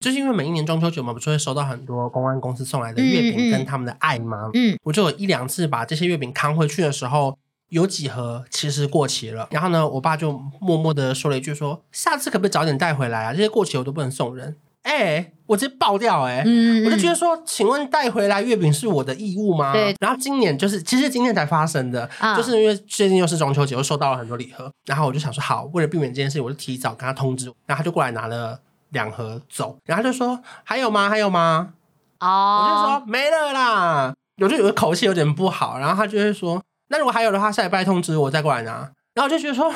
就是因为每一年中秋节嘛，不是会收到很多公安公司送来的月饼跟他们的爱吗？嗯，嗯我就有一两次把这些月饼扛回去的时候，有几盒其实过期了。然后呢，我爸就默默的说了一句说：“说下次可不可以早点带回来啊？这些过期我都不能送人。”哎，我直接爆掉哎！嗯，我就觉得说，请问带回来月饼是我的义务吗？对。然后今年就是，其实今天才发生的，啊、就是因为最近又是中秋节，我收到了很多礼盒，然后我就想说，好，为了避免这件事情，我就提早跟他通知，然后他就过来拿了两盒走，然后他就说还有吗？还有吗？哦，我就说没了啦，我就有个口气有点不好，然后他就会说，那如果还有的话，下礼拜通知我再过来拿，然后我就觉得说，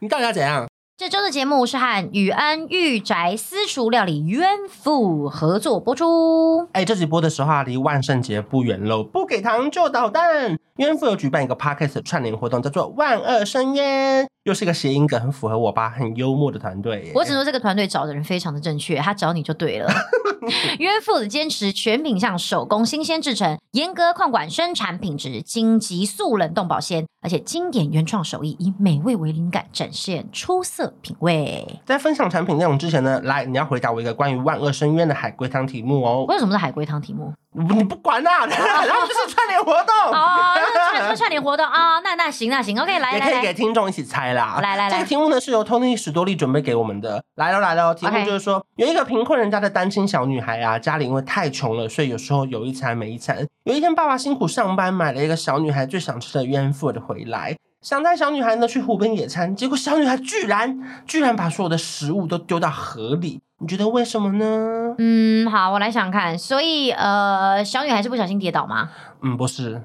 你到底要怎样？这周的节目是和宇安御宅私厨料理冤父合作播出。哎，这集播的时候啊，离万圣节不远喽，不给糖就捣蛋。冤父有举办一个 podcast 串联活动，叫做“万恶生渊”，又是一个谐音梗，很符合我吧，很幽默的团队。我只说这个团队找的人非常的正确，他找你就对了。冤父的坚持全品项手工新鲜制成，严格控管生产品质，经急速冷冻保鲜，而且经典原创手艺，以美味为灵感，展现出色品味。在分享产品内容之前呢，来，你要回答我一个关于万恶深渊的海龟汤题目哦。为什么是海龟汤题目？你不管啦、啊，然后就是串联活动哦，串 串联活动啊、哦，那那行那行，OK，来，也可以给听众一起猜啦。来来来，这个题目呢是由 Tony 史多利准备给我们的。来喽来喽，题目就是说.有一个贫困人家的单亲小女孩啊，家里因为太穷了，所以有时候有一餐没一餐。有一天，爸爸辛苦上班买了一个小女孩最想吃的渊父的回来。想带小女孩呢去湖边野餐，结果小女孩居然居然把所有的食物都丢到河里，你觉得为什么呢？嗯，好，我来想看。所以呃，小女孩是不小心跌倒吗？嗯，不是。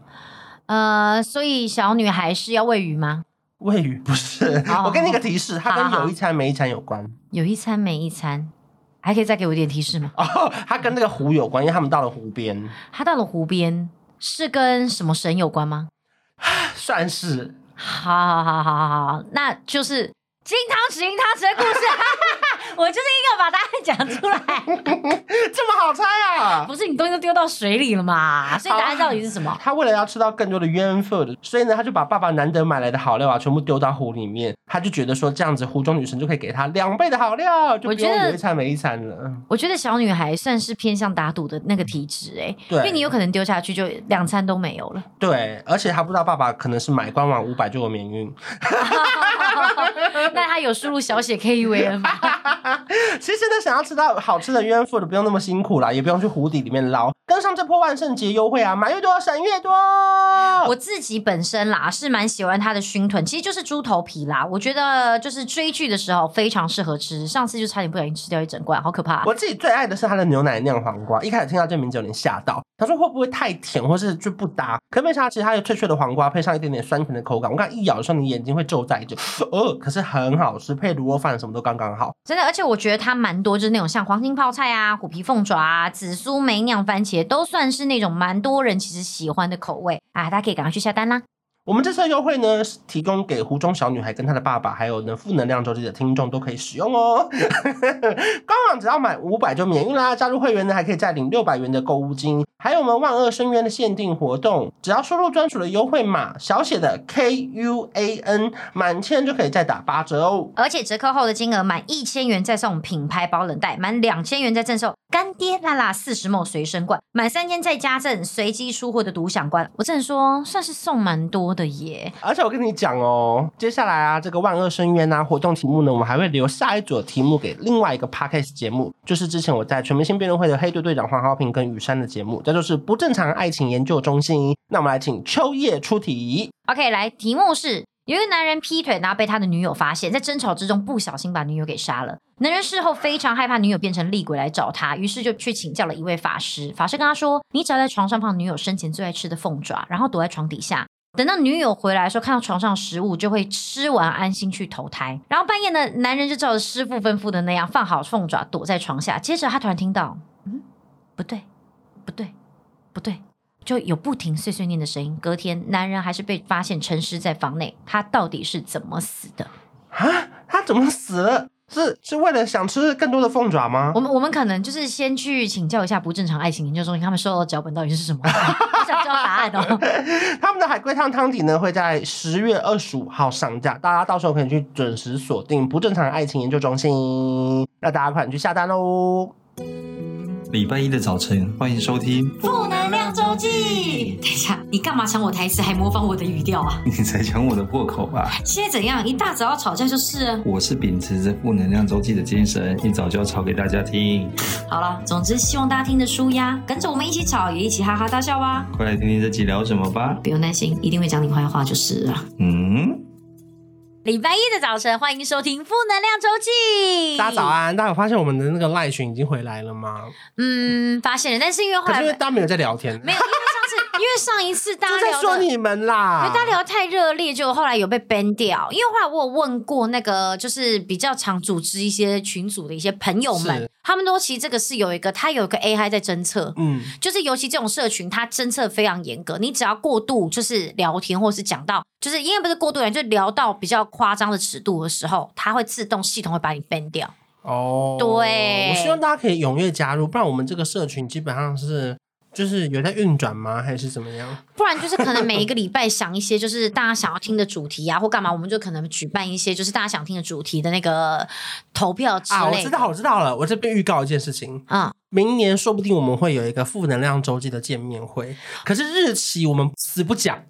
呃，所以小女孩是要喂鱼吗？喂鱼不是。好我给你个提示，它跟有一餐没一餐有关。有一餐没一餐，还可以再给我一点提示吗？哦，它跟那个湖有关，因为他们到了湖边。他到了湖边，是跟什么神有关吗？算是。好好好好好好，那就是金汤匙、银汤匙的故事。我就是硬要把答案讲出来，这么好猜啊？不是你东西都丢到水里了嘛？所以答案到底是什么？他为了要吃到更多的渊父的，所以呢，他就把爸爸难得买来的好料啊，全部丢到湖里面。他就觉得说，这样子湖中女神就可以给他两倍的好料，就不用有一餐没一餐了。我觉得小女孩算是偏向打赌的那个体质，哎，对，因为你有可能丢下去就两餐都没有了。对，而且他不知道爸爸可能是买官网五百就有免运。那他有输入小写 K U A N 吗？其实呢，想要吃到好吃的渊父的，不用那么辛苦啦，也不用去湖底里面捞。跟上这波万圣节优惠啊，买越多省越多。我自己本身啦是蛮喜欢它的熏豚，其实就是猪头皮啦。我觉得就是追剧的时候非常适合吃。上次就差点不小心吃掉一整罐，好可怕。我自己最爱的是它的牛奶酿黄瓜，一开始听到这名字有点吓到，他说会不会太甜，或是就不搭？可没想到，其实它有脆脆的黄瓜，配上一点点酸甜的口感，我刚一咬的时候，你眼睛会皱在就，呃，可是很好吃，配卤肉饭什么都刚刚好。真的，而且我觉得它蛮多，就是那种像黄金泡菜啊、虎皮凤爪啊、紫苏梅酿番茄，都算是那种蛮多人其实喜欢的口味啊，大家可以赶快去下单啦。我们这次的优惠呢，是提供给湖中小女孩跟她的爸爸，还有呢负能量周记的听众都可以使用哦。官网只要买五百就免运啦，加入会员呢还可以再领六百元的购物金，还有我们万恶生渊的限定活动，只要输入专属的优惠码小写的 K U A N，满千就可以再打八折哦。而且折扣后的金额满一千元再送品牌保冷袋，满两千元再赠送干爹辣辣四十 ml 随身罐，满三千再加赠随机出货的独享罐。我只能说算是送蛮多的耶，而且我跟你讲哦，接下来啊，这个万恶深渊啊活动题目呢，我们还会留下一组题目给另外一个 podcast 节目，就是之前我在全明星辩论会的黑队队长黄浩平跟雨山的节目，这就是不正常爱情研究中心。那我们来请秋叶出题。OK，来，题目是有一个男人劈腿，然后被他的女友发现，在争吵之中不小心把女友给杀了。男人事后非常害怕女友变成厉鬼来找他，于是就去请教了一位法师。法师跟他说：“你只要在床上放女友生前最爱吃的凤爪，然后躲在床底下。”等到女友回来的时候，看到床上食物，就会吃完安心去投胎。然后半夜呢，男人就照着师傅吩咐的那样放好凤爪，躲在床下。接着他突然听到，嗯，不对，不对，不对，就有不停碎碎念的声音。隔天，男人还是被发现沉尸在房内。他到底是怎么死的？啊，他怎么死了？是是为了想吃更多的凤爪吗？我们我们可能就是先去请教一下不正常爱情研究中心，他们收到的脚本到底是什么？我想知道答案哦。他们的海龟汤汤底呢，会在十月二十五号上架，大家到时候可以去准时锁定不正常爱情研究中心。那大家快点去下单喽！礼拜一的早晨，欢迎收听《负能量周记》。等一下，你干嘛抢我台词，还模仿我的语调啊？你才抢我的破口吧？现在怎样？一大早要吵架就是。我是秉持着《负能量周记》的精神，一早就要吵给大家听。好了，总之希望大家听得舒压，跟着我们一起吵，也一起哈哈大笑吧。快来听听这集聊什么吧。不用担心，一定会讲你坏话就是了。嗯。礼拜一的早晨，欢迎收听《负能量周记》。大家早安！大家有发现我们的那个赖群已经回来了吗？嗯，发现了，但是因为后来因为大家没有在聊天，没有，因为上次因为上一次大家聊在说你们啦，大家聊得太热烈，就后来有被 ban 掉。因为后来我有问过那个就是比较常组织一些群组的一些朋友们，他们都其实这个是有一个，它有一个 AI 在侦测，嗯，就是尤其这种社群，它侦测非常严格，你只要过度就是聊天或是讲到。就是因为不是过度人，就聊到比较夸张的尺度的时候，它会自动系统会把你 ban 掉。哦，对，我希望大家可以踊跃加入，不然我们这个社群基本上是就是有在运转吗？还是怎么样？不然就是可能每一个礼拜想一些就是大家想要听的主题啊，或干嘛，我们就可能举办一些就是大家想听的主题的那个投票之类的。啊，我知道，我知道了，我这边预告一件事情啊，嗯，明年说不定我们会有一个负能量周记的见面会，可是日期我们死不讲。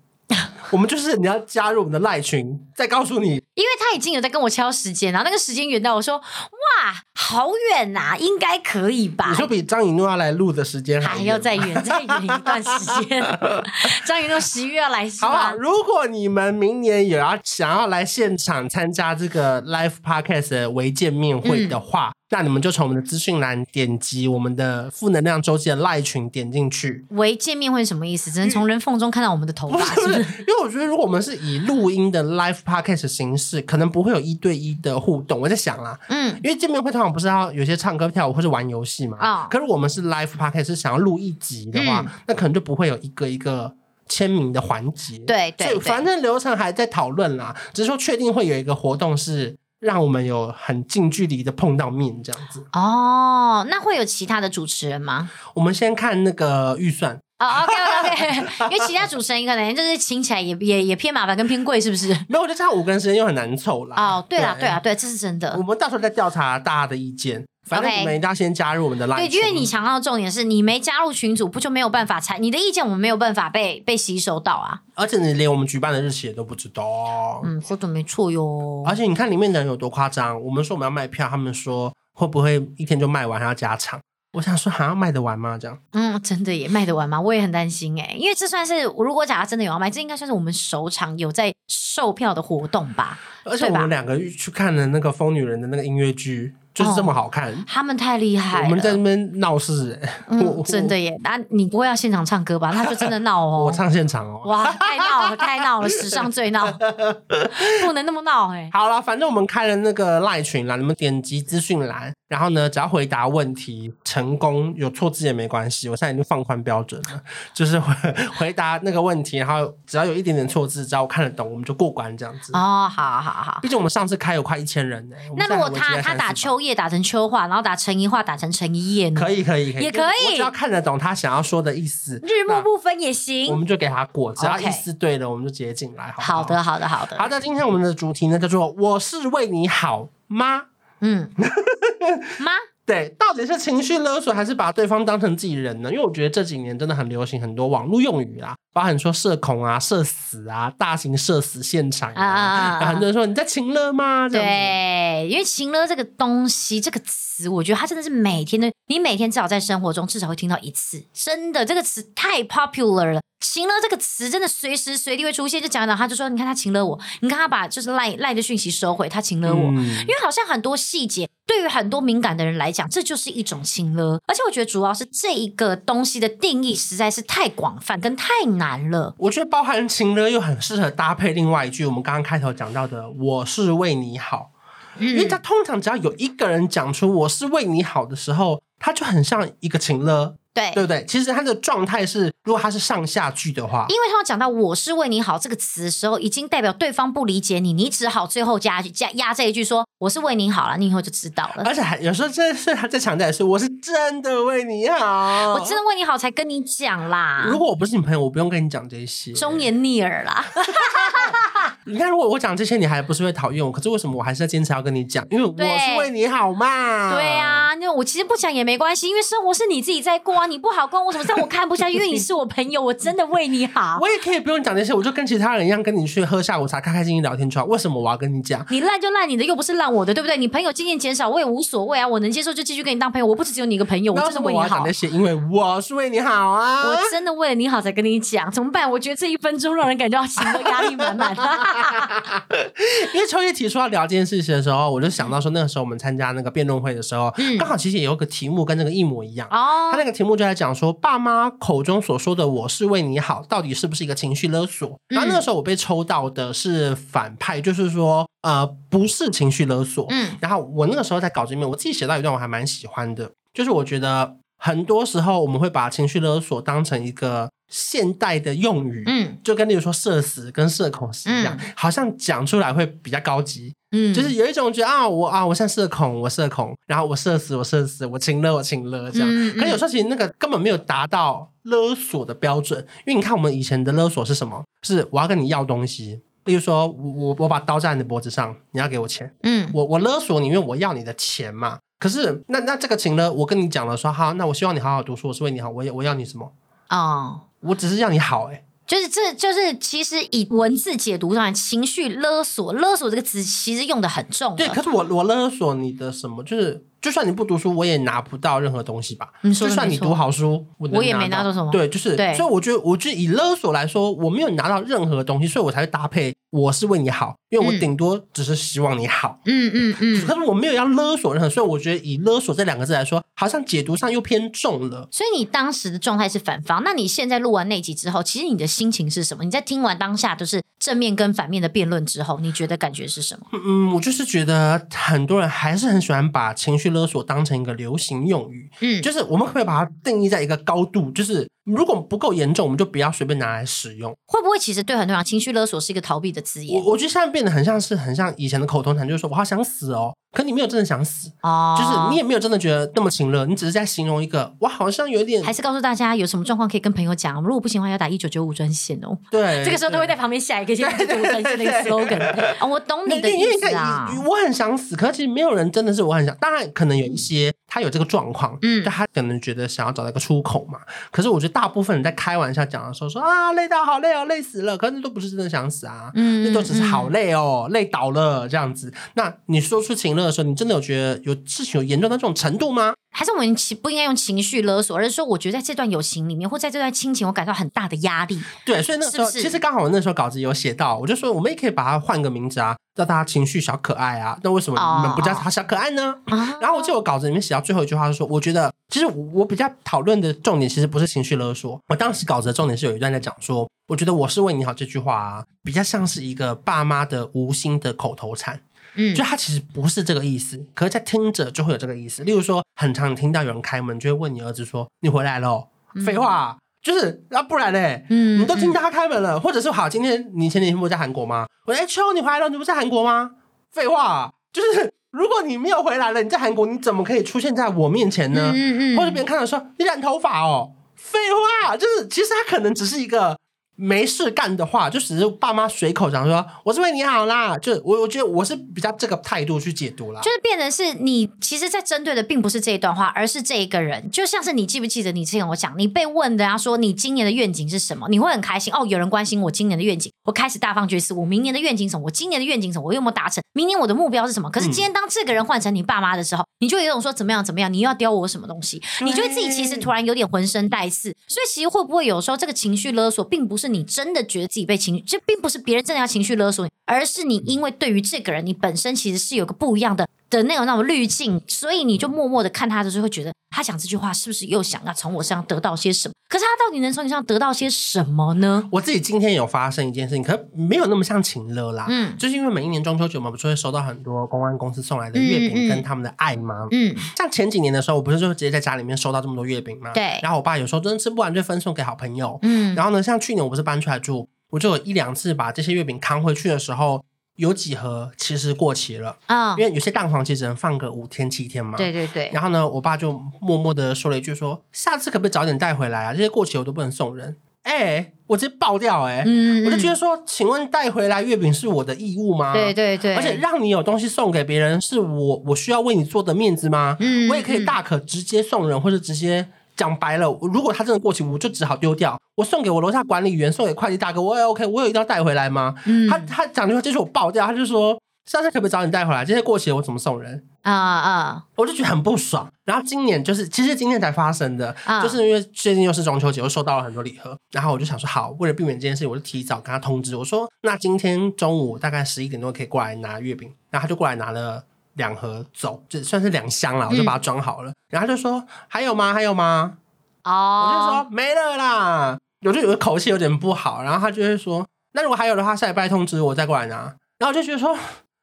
我们就是你要加入我们的赖群，再告诉你，因为他已经有在跟我敲时间，然后那个时间远到我说哇，好远呐，应该可以吧？你说比张颖诺要来录的时间还，还要再远再远一段时间。张颖诺十一月要来是吧？好啊，如果你们明年也要想要来现场参加这个 Live Podcast 的微见面会的话。嗯那你们就从我们的资讯栏点击我们的负能量周记的赖群点进去。喂见面会是什么意思？只能从人缝中看到我们的头发，是不是？因为我觉得如果我们是以录音的 live podcast 形式，可能不会有一对一的互动。我在想啦，嗯，因为见面会通常不是要有些唱歌跳舞或是玩游戏嘛？啊、哦，可是我们是 live podcast 是想要录一集的话，嗯、那可能就不会有一个一个签名的环节。对对，对，反正流程还在讨论啦，只是说确定会有一个活动是。让我们有很近距离的碰到面，这样子哦。那会有其他的主持人吗？我们先看那个预算哦。OK OK 因为其他主持人可能就是请起来也也也偏麻烦跟偏贵，是不是？没有，我觉得差五个人时间又很难凑啦。哦，对啦对啦对，这是真的。我们到时候再调查大家的意见。反正你们一定要先加入我们的 Line。对，因为你强调的重点是你没加入群组，不就没有办法参？你的意见我们没有办法被被吸收到啊。而且你连我们举办的日期也都不知道。嗯，说的没错哟。而且你看里面的人有多夸张，我们说我们要卖票，他们说会不会一天就卖完，还要加场？我想说，还要卖得完吗？这样？嗯，真的也卖得完吗？我也很担心哎，因为这算是如果假如真的有要卖，这应该算是我们首场有在售票的活动吧。而且我们两个去看了那个疯女人的那个音乐剧。就是这么好看，哦、他们太厉害了。我们在那边闹事，嗯，真的耶。那你不会要现场唱歌吧？那就真的闹哦。我唱现场哦。哇，太闹了，太闹了，史上最闹，不能那么闹哎。好了，反正我们开了那个赖群啦，你们点击资讯栏，然后呢，只要回答问题成功，有错字也没关系。我现在已经放宽标准了，就是回回答那个问题，然后只要有一点点错字，只要我看得懂，我们就过关这样子。哦，好好好。毕竟我们上次开有快一千人呢。那如果他他打秋叶。打成秋话，然后打成一话，打成成一夜呢？可以，可以，可以，也可以。我只要看得懂他想要说的意思，日暮不分也行，我们就给他过。只要意思对了，我们就直接进来。好，好的，好的，好的。好的，今天我们的主题呢叫做“我是为你好吗？”嗯，吗？对，到底是情绪勒索，还是把对方当成自己人呢？因为我觉得这几年真的很流行很多网络用语啦，包含说社恐啊、社死啊、大型社死现场啊，啊很多人说你在情勒吗？对，因为情勒这个东西，这个词，我觉得它真的是每天的，你每天至少在生活中至少会听到一次，真的，这个词太 popular 了。情勒这个词真的随时随地会出现，就讲讲他就说，你看他情勒我，你看他把就是赖赖的讯息收回，他情勒我，嗯、因为好像很多细节对于很多敏感的人来讲，这就是一种情勒，而且我觉得主要是这一个东西的定义实在是太广泛跟太难了。我觉得包含情勒又很适合搭配另外一句我们刚刚开头讲到的“我是为你好”，嗯、因为他通常只要有一个人讲出“我是为你好”的时候，他就很像一个情了。对，对不对？其实他的状态是，如果他是上下句的话，因为他讲到“我是为你好”这个词的时候，已经代表对方不理解你，你只好最后加加压这一句说“我是为你好了”，你以后就知道了。而且还有时候这是他在强调的是，我是真的为你好，我真的为你好才跟你讲啦。如果我不是你朋友，我不用跟你讲这些，忠言逆耳啦。你看，如果我讲这些，你还不是会讨厌我？可是为什么我还是要坚持要跟你讲？因为我是为你好嘛。对啊，那我其实不讲也没关系，因为生活是你自己在过啊，你不好关我什么事？我看不下去，因为你是我朋友，我真的为你好。我也可以不用讲这些，我就跟其他人一样，跟你去喝下午茶，开开心心聊天就好。为什么我要跟你讲？你烂就烂你的，又不是烂我的，对不对？你朋友经验减少，我也无所谓啊，我能接受就继续跟你当朋友。我不是只有你一个朋友，我真的为你好。那些，因为我是为你好啊，我真的为了你好才跟你讲，怎么办？我觉得这一分钟让人感觉到行的压力满满。因为秋叶提出要聊这件事情的时候，我就想到说，那个时候我们参加那个辩论会的时候，刚、嗯、好其实也有个题目跟那个一模一样。哦，他那个题目就在讲说，爸妈口中所说的“我是为你好”，到底是不是一个情绪勒索？嗯、然后那个时候我被抽到的是反派，就是说，呃，不是情绪勒索。嗯，然后我那个时候在稿子里面，我自己写到一段我还蛮喜欢的，就是我觉得很多时候我们会把情绪勒索当成一个。现代的用语，嗯，就跟例如说社死跟社恐是一样，嗯、好像讲出来会比较高级，嗯，就是有一种觉得啊，我啊，我像社恐，我社恐，然后我社死，我社死，我情勒，我情勒这样。嗯嗯、可有时候其实那个根本没有达到勒索的标准，因为你看我们以前的勒索是什么？是我要跟你要东西，例如说我我把刀架在你的脖子上，你要给我钱，嗯，我我勒索你，因为我要你的钱嘛。可是那那这个情呢，我跟你讲了说好，那我希望你好好读书，我是为你好，我要我要你什么？哦。我只是要你好，欸，哎，就是这就是其实以文字解读上来，情绪勒索，勒索这个词其实用的很重。对，可是我我勒索你的什么？就是。就算你不读书，我也拿不到任何东西吧。就算你读好书，我，我也没拿到什么。对，就是，对所以我觉得，我觉得以勒索来说，我没有拿到任何东西，所以我才会搭配。我是为你好，因为我顶多只是希望你好。嗯嗯嗯。可是我没有要勒索任何，所以我觉得以勒索这两个字来说，好像解读上又偏重了。所以你当时的状态是反方，那你现在录完那集之后，其实你的心情是什么？你在听完当下就是正面跟反面的辩论之后，你觉得感觉是什么？嗯，我就是觉得很多人还是很喜欢把情绪勒索当成一个流行用语，嗯，就是我们可不可以把它定义在一个高度，就是如果不够严重，我们就不要随便拿来使用。会不会其实对很多人，情绪勒索是一个逃避的字眼？我我觉得现在变得很像是很像以前的口头禅，就是说我好想死哦。可你没有真的想死哦，就是你也没有真的觉得那么情勒，你只是在形容一个我好像有点。还是告诉大家有什么状况可以跟朋友讲，如果不行的话要打一九九五专线哦。对，这个时候都会在旁边下一个 一九九五专线那个 slogan。哦，我懂你的意思啊。我很想死，可是其实没有人真的是我很想。当然可能有一些他有这个状况，嗯，但他可能觉得想要找到一个出口嘛。可是我觉得大部分人在开玩笑讲的时候说啊累到好累哦，累死了，可是那都不是真的想死啊，嗯，那都只是好累哦，累倒了这样子。那你说出情乐的时候，你真的有觉得？呃，有事情有严重到这种程度吗？还是我们情不应该用情绪勒索，而是说，我觉得在这段友情里面，或在这段亲情，我感到很大的压力。对，所以那时候其实刚好我那时候稿子有写到，我就说我们也可以把它换个名字啊，叫他情绪小可爱啊。那为什么你们不叫他小可爱呢？哦、然后我记得我稿子里面写到最后一句话，是说我觉得其实我比较讨论的重点，其实不是情绪勒索。我当时稿子的重点是有一段在讲说，我觉得我是为你好这句话啊，比较像是一个爸妈的无心的口头禅。嗯，就他其实不是这个意思，可是在听着就会有这个意思。例如说，很常听到有人开门，就会问你儿子说：“你回来了？”废、嗯、话，就是那、啊、不然嘞？嗯，你都听到他开门了，嗯、或者是好，今天你前几天不在韩国吗？我说：“哎，秋，你回来了，你不在韩国吗？”废话，就是如果你没有回来了，你在韩国，你怎么可以出现在我面前呢？嗯嗯，嗯或者别人看到说你染头发哦，废话，就是其实他可能只是一个。没事干的话，就只是爸妈随口讲说，我是为你好啦。就我我觉得我是比较这个态度去解读啦，就是变成是你其实，在针对的并不是这一段话，而是这一个人。就像是你记不记得你之前我讲，你被问的啊，说你今年的愿景是什么？你会很开心哦，有人关心我今年的愿景，我开始大放厥词。我明年的愿景什么？我今年的愿景什么？我有没有达成？明年我的目标是什么？可是今天当这个人换成你爸妈的时候，嗯、你就有一种说怎么样怎么样，你又要刁我什么东西？你就会自己其实突然有点浑身带刺。所以其实会不会有时候这个情绪勒索，并不是你真的觉得。自己被情绪，这并不是别人真的要情绪勒索你，而是你因为对于这个人，你本身其实是有个不一样的的那种那种滤镜，所以你就默默的看他的时候，会觉得他讲这句话是不是又想要从我身上得到些什么？可是他到底能从你身上得到些什么呢？我自己今天有发生一件事情，可是没有那么像情乐啦，嗯，就是因为每一年中秋节嘛，不是会收到很多公安公司送来的月饼跟他们的爱吗？嗯，像前几年的时候，我不是就直接在家里面收到这么多月饼吗？对，然后我爸有时候真的吃不完就分送给好朋友，嗯，然后呢，像去年我不是搬出来住。我就有一两次把这些月饼扛回去的时候，有几盒其实过期了啊，因为有些蛋黄其实只能放个五天七天嘛。对对对。然后呢，我爸就默默的说了一句说：“下次可不可以早点带回来啊？这些过期我都不能送人。”哎、欸，我直接爆掉哎、欸，嗯，我就觉得说，请问带回来月饼是我的义务吗？对对对，而且让你有东西送给别人，是我我需要为你做的面子吗？嗯，我也可以大可直接送人，嗯、或者直接讲白了，如果他真的过期，我就只好丢掉。我送给我楼下管理员，送给快递大哥，我也 OK，我有一定要带回来吗？嗯，他他讲的话就是我爆掉，他就说。下次可不可以找你带回来？这些过期了我怎么送人？啊啊、uh, uh.！我就觉得很不爽。然后今年就是，其实今天才发生的，uh. 就是因为最近又是中秋节，我收到了很多礼盒。然后我就想说，好，为了避免这件事情，我就提早跟他通知，我说，那今天中午大概十一点多可以过来拿月饼。然后他就过来拿了两盒走，就算是两箱了，我就把它装好了。嗯、然后他就说，还有吗？还有吗？哦，oh. 我就说没了啦。我就有个口气有点不好。然后他就会说，那如果还有的话，下礼拜通知我再过来拿。然后我就觉得说。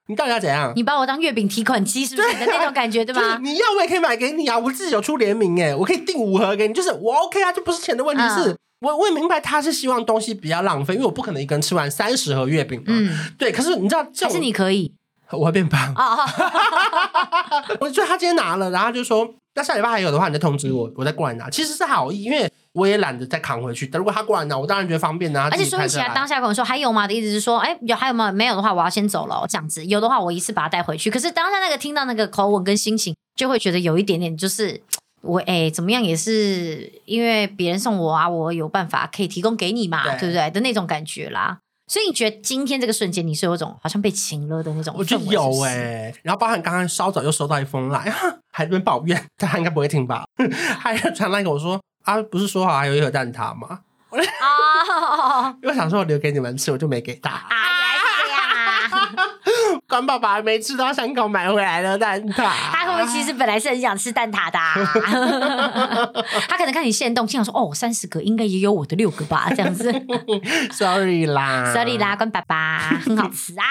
你到底要怎样？你把我当月饼提款机是不是？的那种感觉对吧？就是、你要我也可以买给你啊，我自己有出联名哎，我可以订五盒给你，就是我 OK 啊，这不是钱的问题，嗯、是我我也明白他是希望东西不要浪费，因为我不可能一个人吃完三十盒月饼嘛。嗯，对。可是你知道，这是你可以，我会变胖啊。我觉得他今天拿了，然后就说，那下礼拜还有的话，你再通知我，我再过来拿。其实是好意，因为。我也懒得再扛回去，但如果他过来拿，我当然觉得方便啊。而且说起来，当下跟我说还有吗的意思是说，哎、欸，有还有吗？没有的话，我要先走了，这样子。有的话，我一次把它带回去。可是当下那个听到那个口吻跟心情，就会觉得有一点点，就是我哎、欸，怎么样也是因为别人送我啊，我有办法可以提供给你嘛，对，对不对的那种感觉啦。所以你觉得今天这个瞬间，你是有种好像被情了的那种？我觉得有哎、欸。然后包含刚刚稍早又收到一封来，还在抱怨，他应该不会听吧？还有传来给我说。啊，不是说好还有一盒蛋挞吗？啊、oh，因为想说我留给你们吃，我就没给他。哎呀，关爸爸还没吃到香港买回来的蛋挞。他会不会其实本来是很想吃蛋挞的、啊？他可能看你现动，心想说：“哦，三十个应该也有我的六个吧？”这样子。Sorry 啦，Sorry 啦，关爸爸很好吃啊。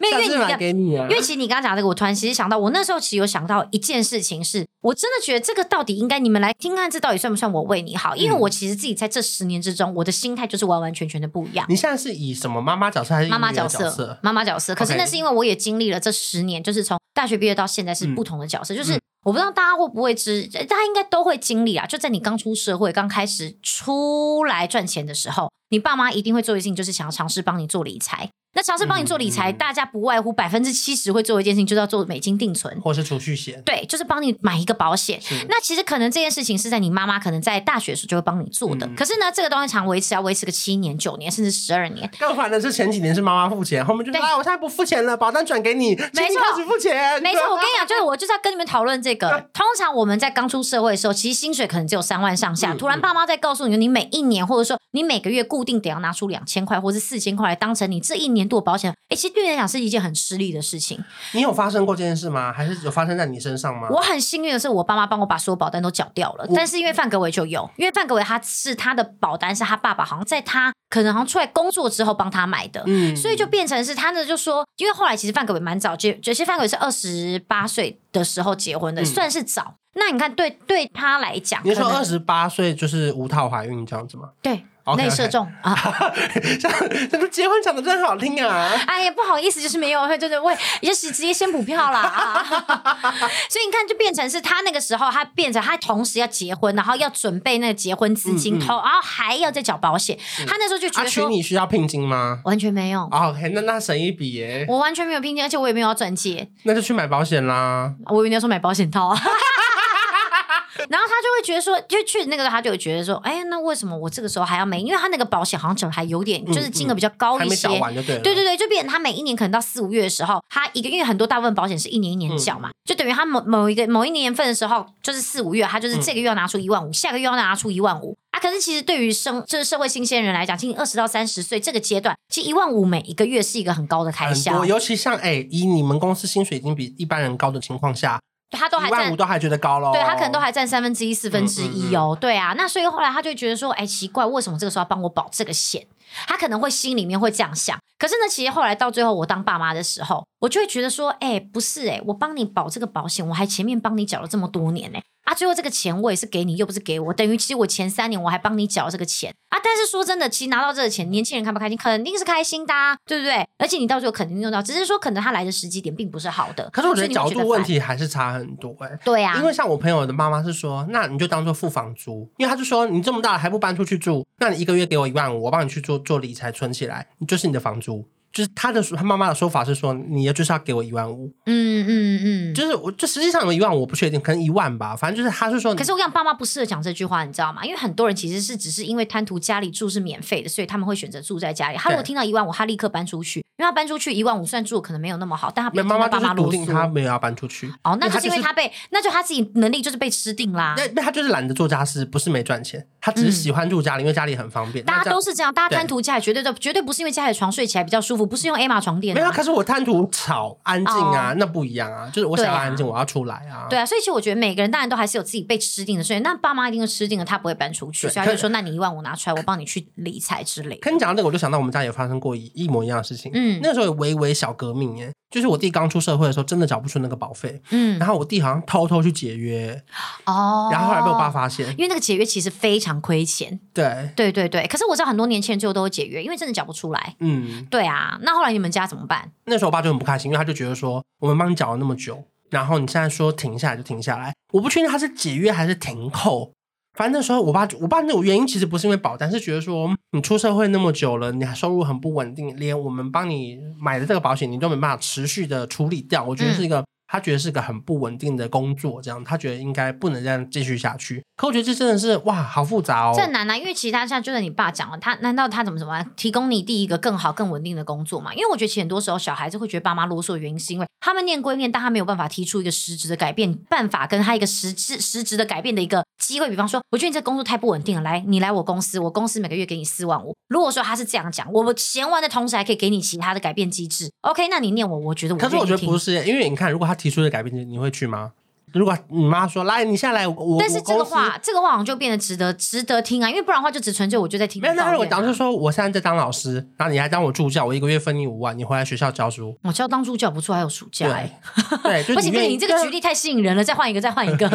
没有，因为你给你啊，因为其实你刚刚讲这个，我突然其实想到，我那时候其实有想到一件事情是，是我真的觉得这个到底应该你们来听看，这到底算不算我为你好？因为我其实自己在这十年之中，我的心态就是完完全全的不一样。你现在是以什么妈妈角色还是妈妈角色？妈妈角色。可是那是因为我也经历了这十年，就是从大学毕业到现在是不同的角色。就是我不知道大家会不会知，大家应该都会经历啊。就在你刚出社会、刚开始出来赚钱的时候，你爸妈一定会做一件事情，就是想要尝试帮你做理财。那尝试帮你做理财，嗯、大家不外乎百分之七十会做一件事情，就是要做美金定存，或是储蓄险。对，就是帮你买一个保险。那其实可能这件事情是在你妈妈可能在大学时就会帮你做的。嗯、可是呢，这个东西常维持要维持个七年、九年，甚至十二年。更烦的是前几年是妈妈付钱，后面就说对啊，我现在不付钱了，保单转给你，没错，开始付钱。没错，我跟你讲，就是我就是要跟你们讨论这个。通常我们在刚出社会的时候，其实薪水可能只有三万上下。嗯、突然爸妈在告诉你，你每一年或者说你每个月固定得要拿出两千块或者四千块来当成你这一年度的保险。其实对你来讲是一件很失利的事情。你有发生过这件事吗？还是有发生在你身上吗？我很幸运的是，我爸妈帮我把所有保单都缴掉了。但是因为范格维就有，因为范格维他是他的保单是他爸爸好像在他可能好像出来工作之后帮他买的，嗯，所以就变成是他呢就说，因为后来其实范格维蛮早结，其实范格维是二十八岁的时候结婚的，嗯、算是早。那你看对对他来讲，你说二十八岁就是无套怀孕这样子吗？对。内射中.啊！这个结婚讲的真好听啊！哎呀，不好意思，就是没有，就是为，就是直接先补票啦啊！所以你看，就变成是他那个时候，他变成他同时要结婚，然后要准备那个结婚资金，投、嗯嗯，然后还要再缴保险。嗯、他那时候就觉得说，娶你需要聘金吗？完全没有。OK，那那省一笔耶！我完全没有聘金，而且我也没有要转借，那就去买保险啦。我以为你要说买保险套啊。然后他就会觉得说，就去那个他就会觉得说，哎，那为什么我这个时候还要没？因为他那个保险好像整还有点，就是金额比较高一些。还没缴完就对了。对对对，就变成他每一年可能到四五月的时候，他一个月很多大部分保险是一年一年缴嘛，嗯、就等于他某某一个某一年份的时候，就是四五月，他就是这个月要拿出一万五，嗯、下个月要拿出一万五啊。可是其实对于生就是社会新鲜人来讲，今年二十到三十岁这个阶段，其实一万五每一个月是一个很高的开销。尤其像哎，以你们公司薪水已经比一般人高的情况下。他都还占，都还觉得高喽。对，他可能都还占三分之一、四分之一哦。对啊，那所以后来他就觉得说，哎，奇怪，为什么这个时候要帮我保这个险？他可能会心里面会这样想。可是呢，其实后来到最后，我当爸妈的时候，我就会觉得说，哎，不是哎，我帮你保这个保险，我还前面帮你缴了这么多年呢。啊，最后这个钱我也是给你，又不是给我，等于其实我前三年我还帮你缴这个钱啊。但是说真的，其实拿到这个钱，年轻人开不开心？肯定是开心的，啊，对不对？而且你到最后肯定用到，只是说可能他来的时机点并不是好的。可是我觉得角度问题还是差很多哎、欸。对呀、啊，因为像我朋友的妈妈是说，那你就当做付房租，因为他就说你这么大了还不搬出去住，那你一个月给我一万五，我帮你去做做理财存起来，就是你的房租。就是他的他妈妈的说法是说，你要就是要给我一万五，嗯嗯嗯，就是我就实际上有一万我不确定，可能一万吧，反正就是他是说，可是我跟你讲，爸妈不适合讲这句话，你知道吗？因为很多人其实是只是因为贪图家里住是免费的，所以他们会选择住在家里。他如果听到一万五，他立刻搬出去，因为他搬出去一万五，虽然住可能没有那么好，但他不妈妈爸妈笃定他没有要搬出去。哦，那就是因为他被，那就他自己能力就是被吃定啦。那那他就是懒得做家事，不是没赚钱，他只是喜欢住家里，因为家里很方便。大家都是这样，大家贪图家里绝对的，绝对不是因为家里床睡起来比较舒服，不是用 A 玛床。没有，可是我贪图吵安静啊，那不一样啊。就是我想要安静，我要出来啊。对啊，所以其实我觉得每个人当然都还是有自己被吃定的，所以那爸妈一定是吃定了，他不会搬出去，所以他就说：“那你一万五拿出来，我帮你去理财之类。”跟你讲到这个，我就想到我们家也发生过一一模一样的事情。嗯，那时候有微微小革命耶，就是我弟刚出社会的时候，真的缴不出那个保费。嗯，然后我弟好像偷偷去解约哦，然后后来被我爸发现，因为那个解约其实非常亏钱。对对对对，可是我知道很多年轻人最后都会解约，因为真的缴不出来。嗯，对啊，那后来你们家怎么办？那时候。我爸就很不开心，因为他就觉得说，我们帮你缴了那么久，然后你现在说停下来就停下来，我不确定他是解约还是停扣。反正那时候我爸，我爸那种原因其实不是因为保单，是觉得说你出社会那么久了，你还收入很不稳定，连我们帮你买的这个保险你都没办法持续的处理掉，我觉得是一个。嗯他觉得是个很不稳定的工作，这样他觉得应该不能这样继续下去。可我觉得这真的是哇，好复杂哦。这很难啊，因为其他像就是你爸讲了，他难道他怎么怎么提供你第一个更好更稳定的工作嘛？因为我觉得其实很多时候小孩子会觉得爸妈啰嗦的原因，是因为他们念归念，但他没有办法提出一个实质的改变办法，跟他一个实质实质的改变的一个机会。比方说，我觉得你这工作太不稳定了，来，你来我公司，我公司每个月给你四万五。如果说他是这样讲，我们闲完的同时还可以给你其他的改变机制，OK？那你念我，我觉得我。可是我觉得不是，因为你看，如果他提出的改变你。会去吗？如果你妈说来，你下来，我但是这个话，这个话好像就变得值得值得听啊，因为不然的话就只纯粹我就在听。没有，那如果当时说我现在在当老师，然后你还当我助教，我一个月分你五万，你回来学校教书。我教当助教不错，还有暑假哎。对，不行不行，你这个举例太吸引人了，再换一个，再换一个。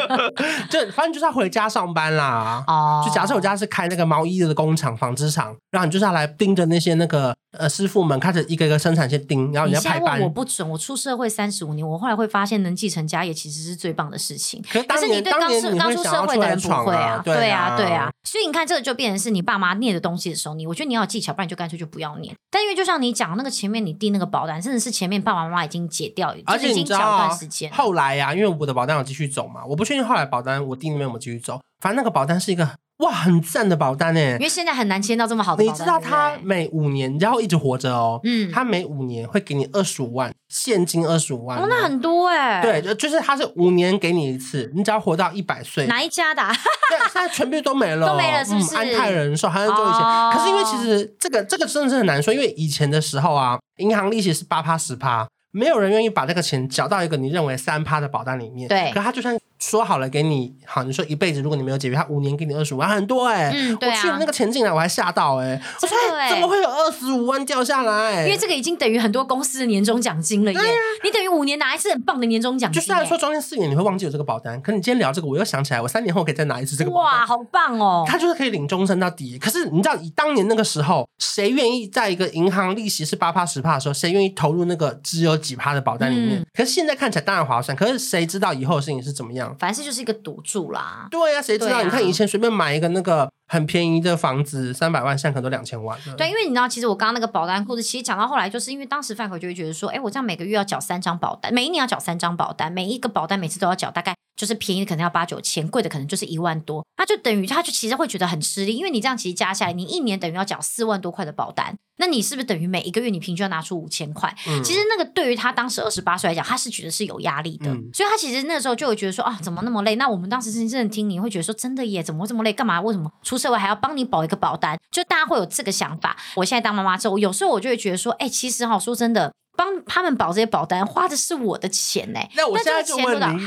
就反正就是要回家上班啦。哦。就假设我家是开那个毛衣的工厂、纺织厂，然后你就是要来盯着那些那个呃师傅们，开始一个一个生产线盯，然后你要排班。我不准，我出社会三十五年，我后来会发现能继承家业其实是最棒的事。情，可是，你对刚出刚出社会的人不会啊，对啊，对啊，所以你看这个就变成是你爸妈念的东西的时候，你我觉得你要有技巧，不然你就干脆就不要念。但因为就像你讲那个前面你订那个保单，甚至是前面爸爸妈妈已经解掉，而且已经缴一段时间。后来呀、啊，因为我的保单有继续走嘛，我不确定后来保单我订那边有没有继续走，反正那个保单是一个。哇，很赞的保单哎！因为现在很难签到这么好的保单。你知道他每五年，然后一直活着哦。嗯，他每五年会给你二十五万现金，二十五万。哦，那很多哎。对，就就是他是五年给你一次，你只要活到一百岁。哪一家的？对，现在全部都没了，都没了，是不是？安泰人寿还是做以前。可是因为其实这个这个真的是很难说，因为以前的时候啊，银行利息是八趴十趴，没有人愿意把这个钱缴到一个你认为三趴的保单里面。对，可他就算。说好了给你好，你说一辈子，如果你没有解约，他五年给你二十五万，很多哎、欸。嗯，对啊。我去了那个钱进来，我还吓到哎、欸。我说怎么会有二十五万掉下来？因为这个已经等于很多公司的年终奖金了耶。对啊。你等于五年拿一次很棒的年终奖金。就虽然说中间四年你会忘记有这个保单，可你今天聊这个，我又想起来，我三年后可以再拿一次这个保单。哇，好棒哦！他就是可以领终身到底。可是你知道，以当年那个时候，谁愿意在一个银行利息是八趴十趴的时候，谁愿意投入那个只有几趴的保单里面？嗯、可是现在看起来当然划算。可是谁知道以后的事情是怎么样？凡事就是一个赌。注啦！对呀、啊，谁知道？啊、你看以前随便买一个那个很便宜的房子，三百万，现在可能都两千万。对，因为你知道，其实我刚刚那个保单故事，其实讲到后来，就是因为当时范可就会觉得说，哎，我这样每个月要缴三张保单，每一年要缴三张保单，每一个保单每次都要缴，大概就是便宜的可能要八九千，贵的可能就是一万多，他就等于他就其实会觉得很吃力，因为你这样其实加下来，你一年等于要缴四万多块的保单。那你是不是等于每一个月你平均要拿出五千块？嗯、其实那个对于他当时二十八岁来讲，他是觉得是有压力的，嗯、所以他其实那个时候就会觉得说啊，怎么那么累？那我们当时真正听你会觉得说，真的耶，怎么会这么累？干嘛？为什么出社会还要帮你保一个保单？就大家会有这个想法。我现在当妈妈之后，有时候我就会觉得说，哎、欸，其实哈，说真的，帮他们保这些保单花的是我的钱呢。那我现在就问你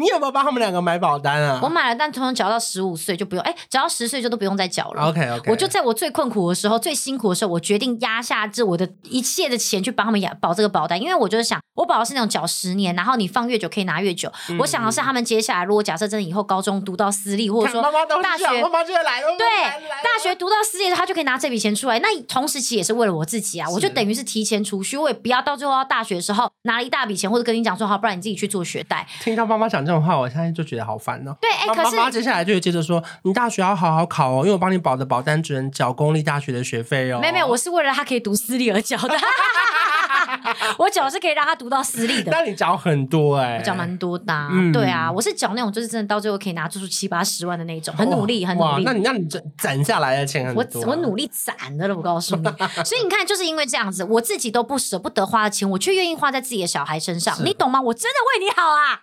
你有没有帮他们两个买保单啊？我买了，但通常缴到十五岁就不用，哎，缴到十岁就都不用再缴了。OK OK，我就在我最困苦的时候、最辛苦的时候，我决定压下这我的一切的钱去帮他们养保这个保单，因为我就是想，我保的是那种缴十年，然后你放越久可以拿越久。嗯、我想的是他们接下来，如果假设真的以后高中读到私立，或者说大学，妈妈就会来了，对，大学读到私立，他就可以拿这笔钱出来。那同时其实也是为了我自己啊，我就等于是提前储蓄，我也不要到最后到大学的时候拿了一大笔钱，或者跟你讲说好，不然你自己去做学贷。听到妈妈讲这种话，我现在就觉得好烦哦。对，哎，可是妈妈接下来就会接着说，你大学要好好考哦，因为我帮你保的保单只能缴公立大学的学费哦。没有没有，我是为了他可以读私立而缴的。我缴是可以让他读到私立的，那你缴很多哎、欸，我缴蛮多的、啊嗯，对啊，我是缴那种就是真的到最后可以拿出七八十万的那种，很努力，很努力。那你那你攒攒下来的钱很多、啊，我我努力攒的了，我告诉你。所以你看，就是因为这样子，我自己都不舍不得花的钱，我却愿意花在自己的小孩身上，你懂吗？我真的为你好啊！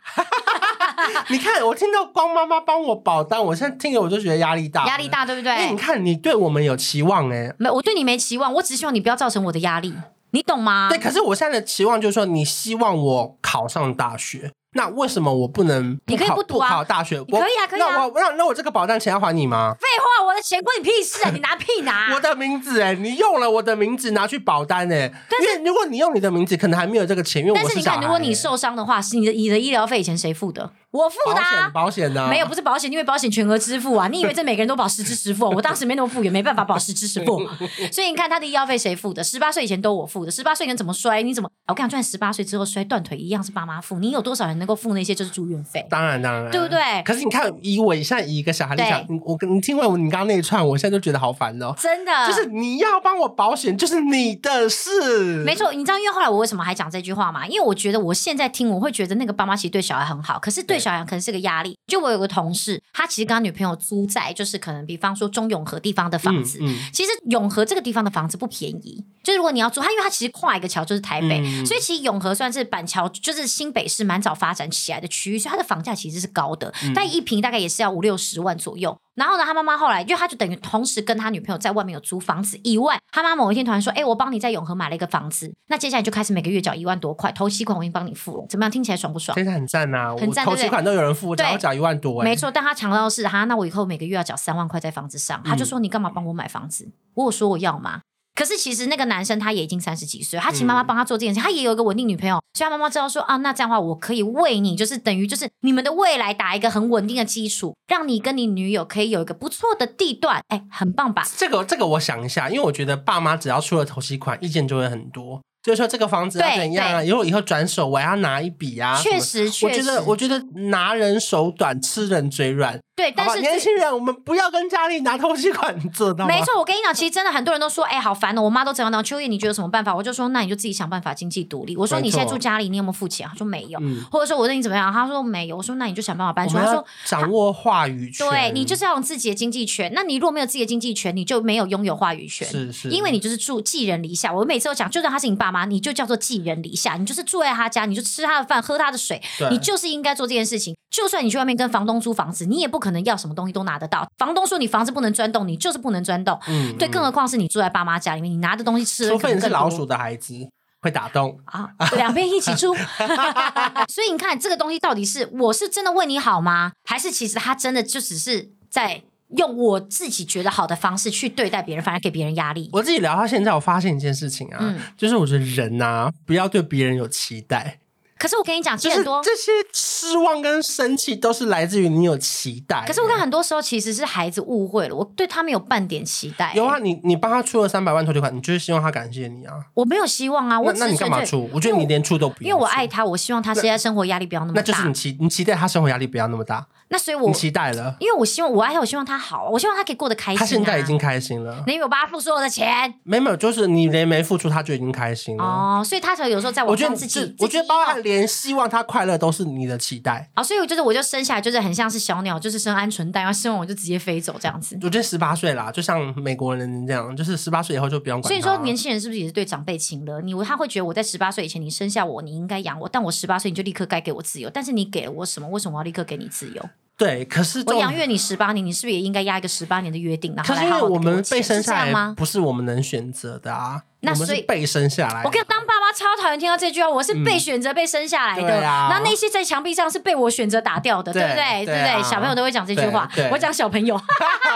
你看，我听到光妈妈帮我保单，我现在听了我就觉得压力大，压力大，对不对？哎，你看你对我们有期望哎、欸，没，我对你没期望，我只希望你不要造成我的压力。你懂吗？对，可是我现在的期望就是说，你希望我考上大学。那为什么我不能不考？你可以不读啊，不考大学？可以啊，可以啊。那我那那我这个保单钱要还你吗？废话，我的钱关你屁事啊！你拿屁拿！我的名字哎，你用了我的名字拿去保单哎。但是如果你用你的名字，可能还没有这个钱，因为我是但是你看，如果你受伤的话，是你的你的医疗费以前谁付的？我付的、啊。保险的、啊。没有，不是保险，因为保险全额支付啊。你以为这每个人都保十支十付？我当时没那么富裕，没办法保十支十付。所以你看他的医药费谁付的？十八岁以前都我付的。十八岁以前怎么摔？你怎么？我跟你讲，就算十八岁之后摔断腿一样是爸妈付。你有多少人能够付那些就是住？院费，当然当然，对不对？可是你看，以我现在以一个小孩来讲，我跟你听完你刚刚那一串，我现在就觉得好烦哦。真的，就是你要帮我保险，就是你的事。没错，你知道，因为后来我为什么还讲这句话吗？因为我觉得我现在听，我会觉得那个爸妈其实对小孩很好，可是对小孩可能是个压力。就我有个同事，他其实跟他女朋友租在，就是可能比方说中永和地方的房子。嗯嗯、其实永和这个地方的房子不便宜，就是如果你要租，他因为他其实跨一个桥就是台北，嗯、所以其实永和算是板桥，就是新北市蛮早发展起来的区域，所以它的房价其实是高的，但一平大概也是要五六十万左右。然后呢，他妈妈后来，就他就等于同时跟他女朋友在外面有租房子以外，他妈某一天突然说：“哎，我帮你在永和买了一个房子，那接下来就开始每个月缴一万多块，头期款我已经帮你付了，怎么样？听起来爽不爽？”现在很赞啊，很赞，头期款都有人付，只要缴一万多，没错。但他强调的是哈，那我以后每个月要缴三万块在房子上，他就说：“你干嘛帮我买房子？我有说我要吗？”可是其实那个男生他也已经三十几岁，他请妈妈帮他做这件事，嗯、他也有一个稳定女朋友，所以他妈妈知道说啊，那这样的话我可以为你，就是等于就是你们的未来打一个很稳定的基础，让你跟你女友可以有一个不错的地段，哎，很棒吧？这个这个我想一下，因为我觉得爸妈只要出了头期款，意见就会很多。就是说这个房子要怎样啊？以后以后转手我要拿一笔啊！确实，确实，我觉得我觉得拿人手短，吃人嘴软。对，但是年轻人，我们不要跟家里拿东西款，你做到吗？没错，我跟你讲，其实真的很多人都说，哎，好烦哦，我妈都怎样怎样。秋叶，你觉得什么办法？我就说，那你就自己想办法经济独立。我说你现在住家里，你有没有付钱？他说没有。嗯、或者说我问你怎么样？他说没有。我说那你就想办法搬出来。他说掌握话语权。对，你就是要用自己的经济权。那你如果没有自己的经济权，你就没有拥有话语权。是是，因为你就是住寄人篱下。我每次都讲，就算他是你爸妈，你就叫做寄。人篱下，你就是住在他家，你就吃他的饭，喝他的水，你就是应该做这件事情。就算你去外面跟房东租房子，你也不可能要什么东西都拿得到。房东说你房子不能钻洞，你就是不能钻洞。嗯，对，更何况是你住在爸妈家里面，你拿的东西吃的，除非你是老鼠的孩子会打洞啊，两边一起住。所以你看这个东西到底是我是真的为你好吗？还是其实他真的就只是在。用我自己觉得好的方式去对待别人，反而给别人压力。我自己聊到现在，我发现一件事情啊，嗯、就是我觉得人呐、啊，不要对别人有期待。可是我跟你讲，其实很多、就是、这些失望跟生气都是来自于你有期待。可是我看很多时候其实是孩子误会了，我对他没有半点期待。有啊，你你帮他出了三百万头期款，你就是希望他感谢你啊？我没有希望啊，我那，那你干嘛出？我觉得你连出都不用，因为我爱他，我希望他现在生活压力不要那么大。那就是你期你期待他生活压力不要那么大。那所以我，期待了，因为我希望我爱他，我希望他好，我希望他可以过得开心、啊。他现在已经开心了，你有帮他付所有的钱？没有，就是你连没付出，他就已经开心了。哦，所以他才有时候在我觉得自己，我觉得包含连希望他快乐都是你的期待。啊、哦，所以我就是我就生下来就是很像是小鸟，就是生鹌鹑蛋，然后生完我就直接飞走这样子。我觉得十八岁啦，就像美国人这样，就是十八岁以后就不用管。所以说年轻人是不是也是对长辈情了？你他会觉得我在十八岁以前你生下我，你应该养我，但我十八岁你就立刻该给我自由，但是你给了我什么？为什么我要立刻给你自由？对，可是我养育你十八年，你是不是也应该压一个十八年的约定呢？可是因为我们被生下来吗？不是我们能选择的啊。那所以被生下来。我跟当爸妈超讨厌听到这句话，我是被选择被生下来的。那、那些在墙壁上是被我选择打掉的，对，对不对？对不对？小朋友都会讲这句话。我讲小朋友。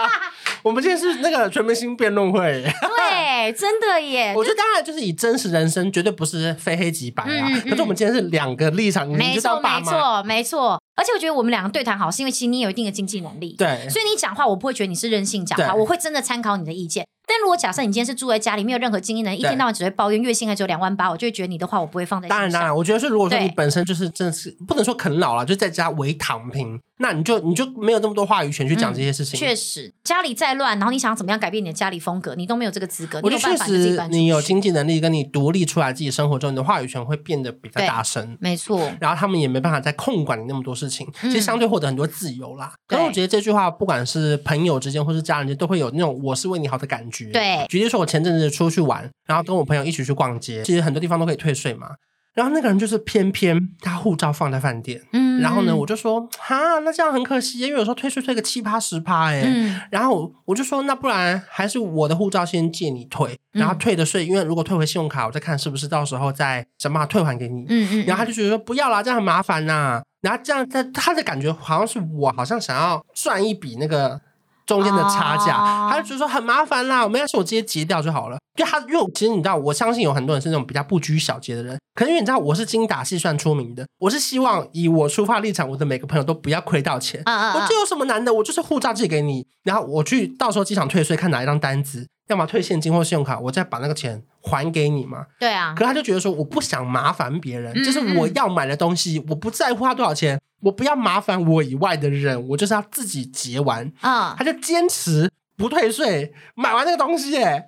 我们今天是那个全明星辩论会，对，真的耶。我觉得当然就是以真实人生，绝对不是非黑即白啊。可是我们今天是两个立场，没错，没错，没错。而且我觉得我们两个对谈好，是因为其实你有一定的经济能力，对，所以你讲话我不会觉得你是任性讲话，我会真的参考你的意见。但如果假设你今天是住在家里，没有任何经济能力，一天到晚只会抱怨，月薪还只有两万八，我就会觉得你的话我不会放在心上。当然，当然，我觉得是如果说你本身就是真的是不能说啃老了，就在家唯躺平，那你就你就没有那么多话语权去讲这些事情。确、嗯、实，家里再乱，然后你想怎么样改变你的家里风格，你都没有这个资格。我觉得确实，你有经济能力，跟你独立出来自己生活中，你的话语权会变得比较大声。没错。然后他们也没办法再控管你那么多事情，其实相对获得很多自由啦。可是我觉得这句话，不管是朋友之间或是家人间，都会有那种我是为你好的感觉。对，举例说。我前阵子出去玩，然后跟我朋友一起去逛街，其实很多地方都可以退税嘛。然后那个人就是偏偏他护照放在饭店，嗯，然后呢，我就说哈，那这样很可惜，因为有时候退税退个七八十趴，哎，嗯，然后我就说那不然还是我的护照先借你退，然后退的税，因为如果退回信用卡，我再看是不是到时候再想办法退还给你，嗯嗯，然后他就觉得说不要啦，这样很麻烦呐，然后这样他他的感觉好像是我好像想要赚一笔那个。中间的差价，oh. 他就觉得说很麻烦啦，我们要是我直接结掉就好了。就他，因为其实你知道，我相信有很多人是那种比较不拘小节的人。可是因为你知道，我是精打细算出名的，我是希望以我出发立场，我的每个朋友都不要亏到钱。Uh, uh, uh. 我这有什么难的？我就是护照寄给你，然后我去到时候机场退税，看哪一张单子，要么退现金或信用卡，我再把那个钱还给你嘛。对啊。可是他就觉得说，我不想麻烦别人，就是我要买的东西，我不在乎花多少钱。我不要麻烦我以外的人，我就是要自己结完。啊、嗯，他就坚持不退税，买完那个东西。哎，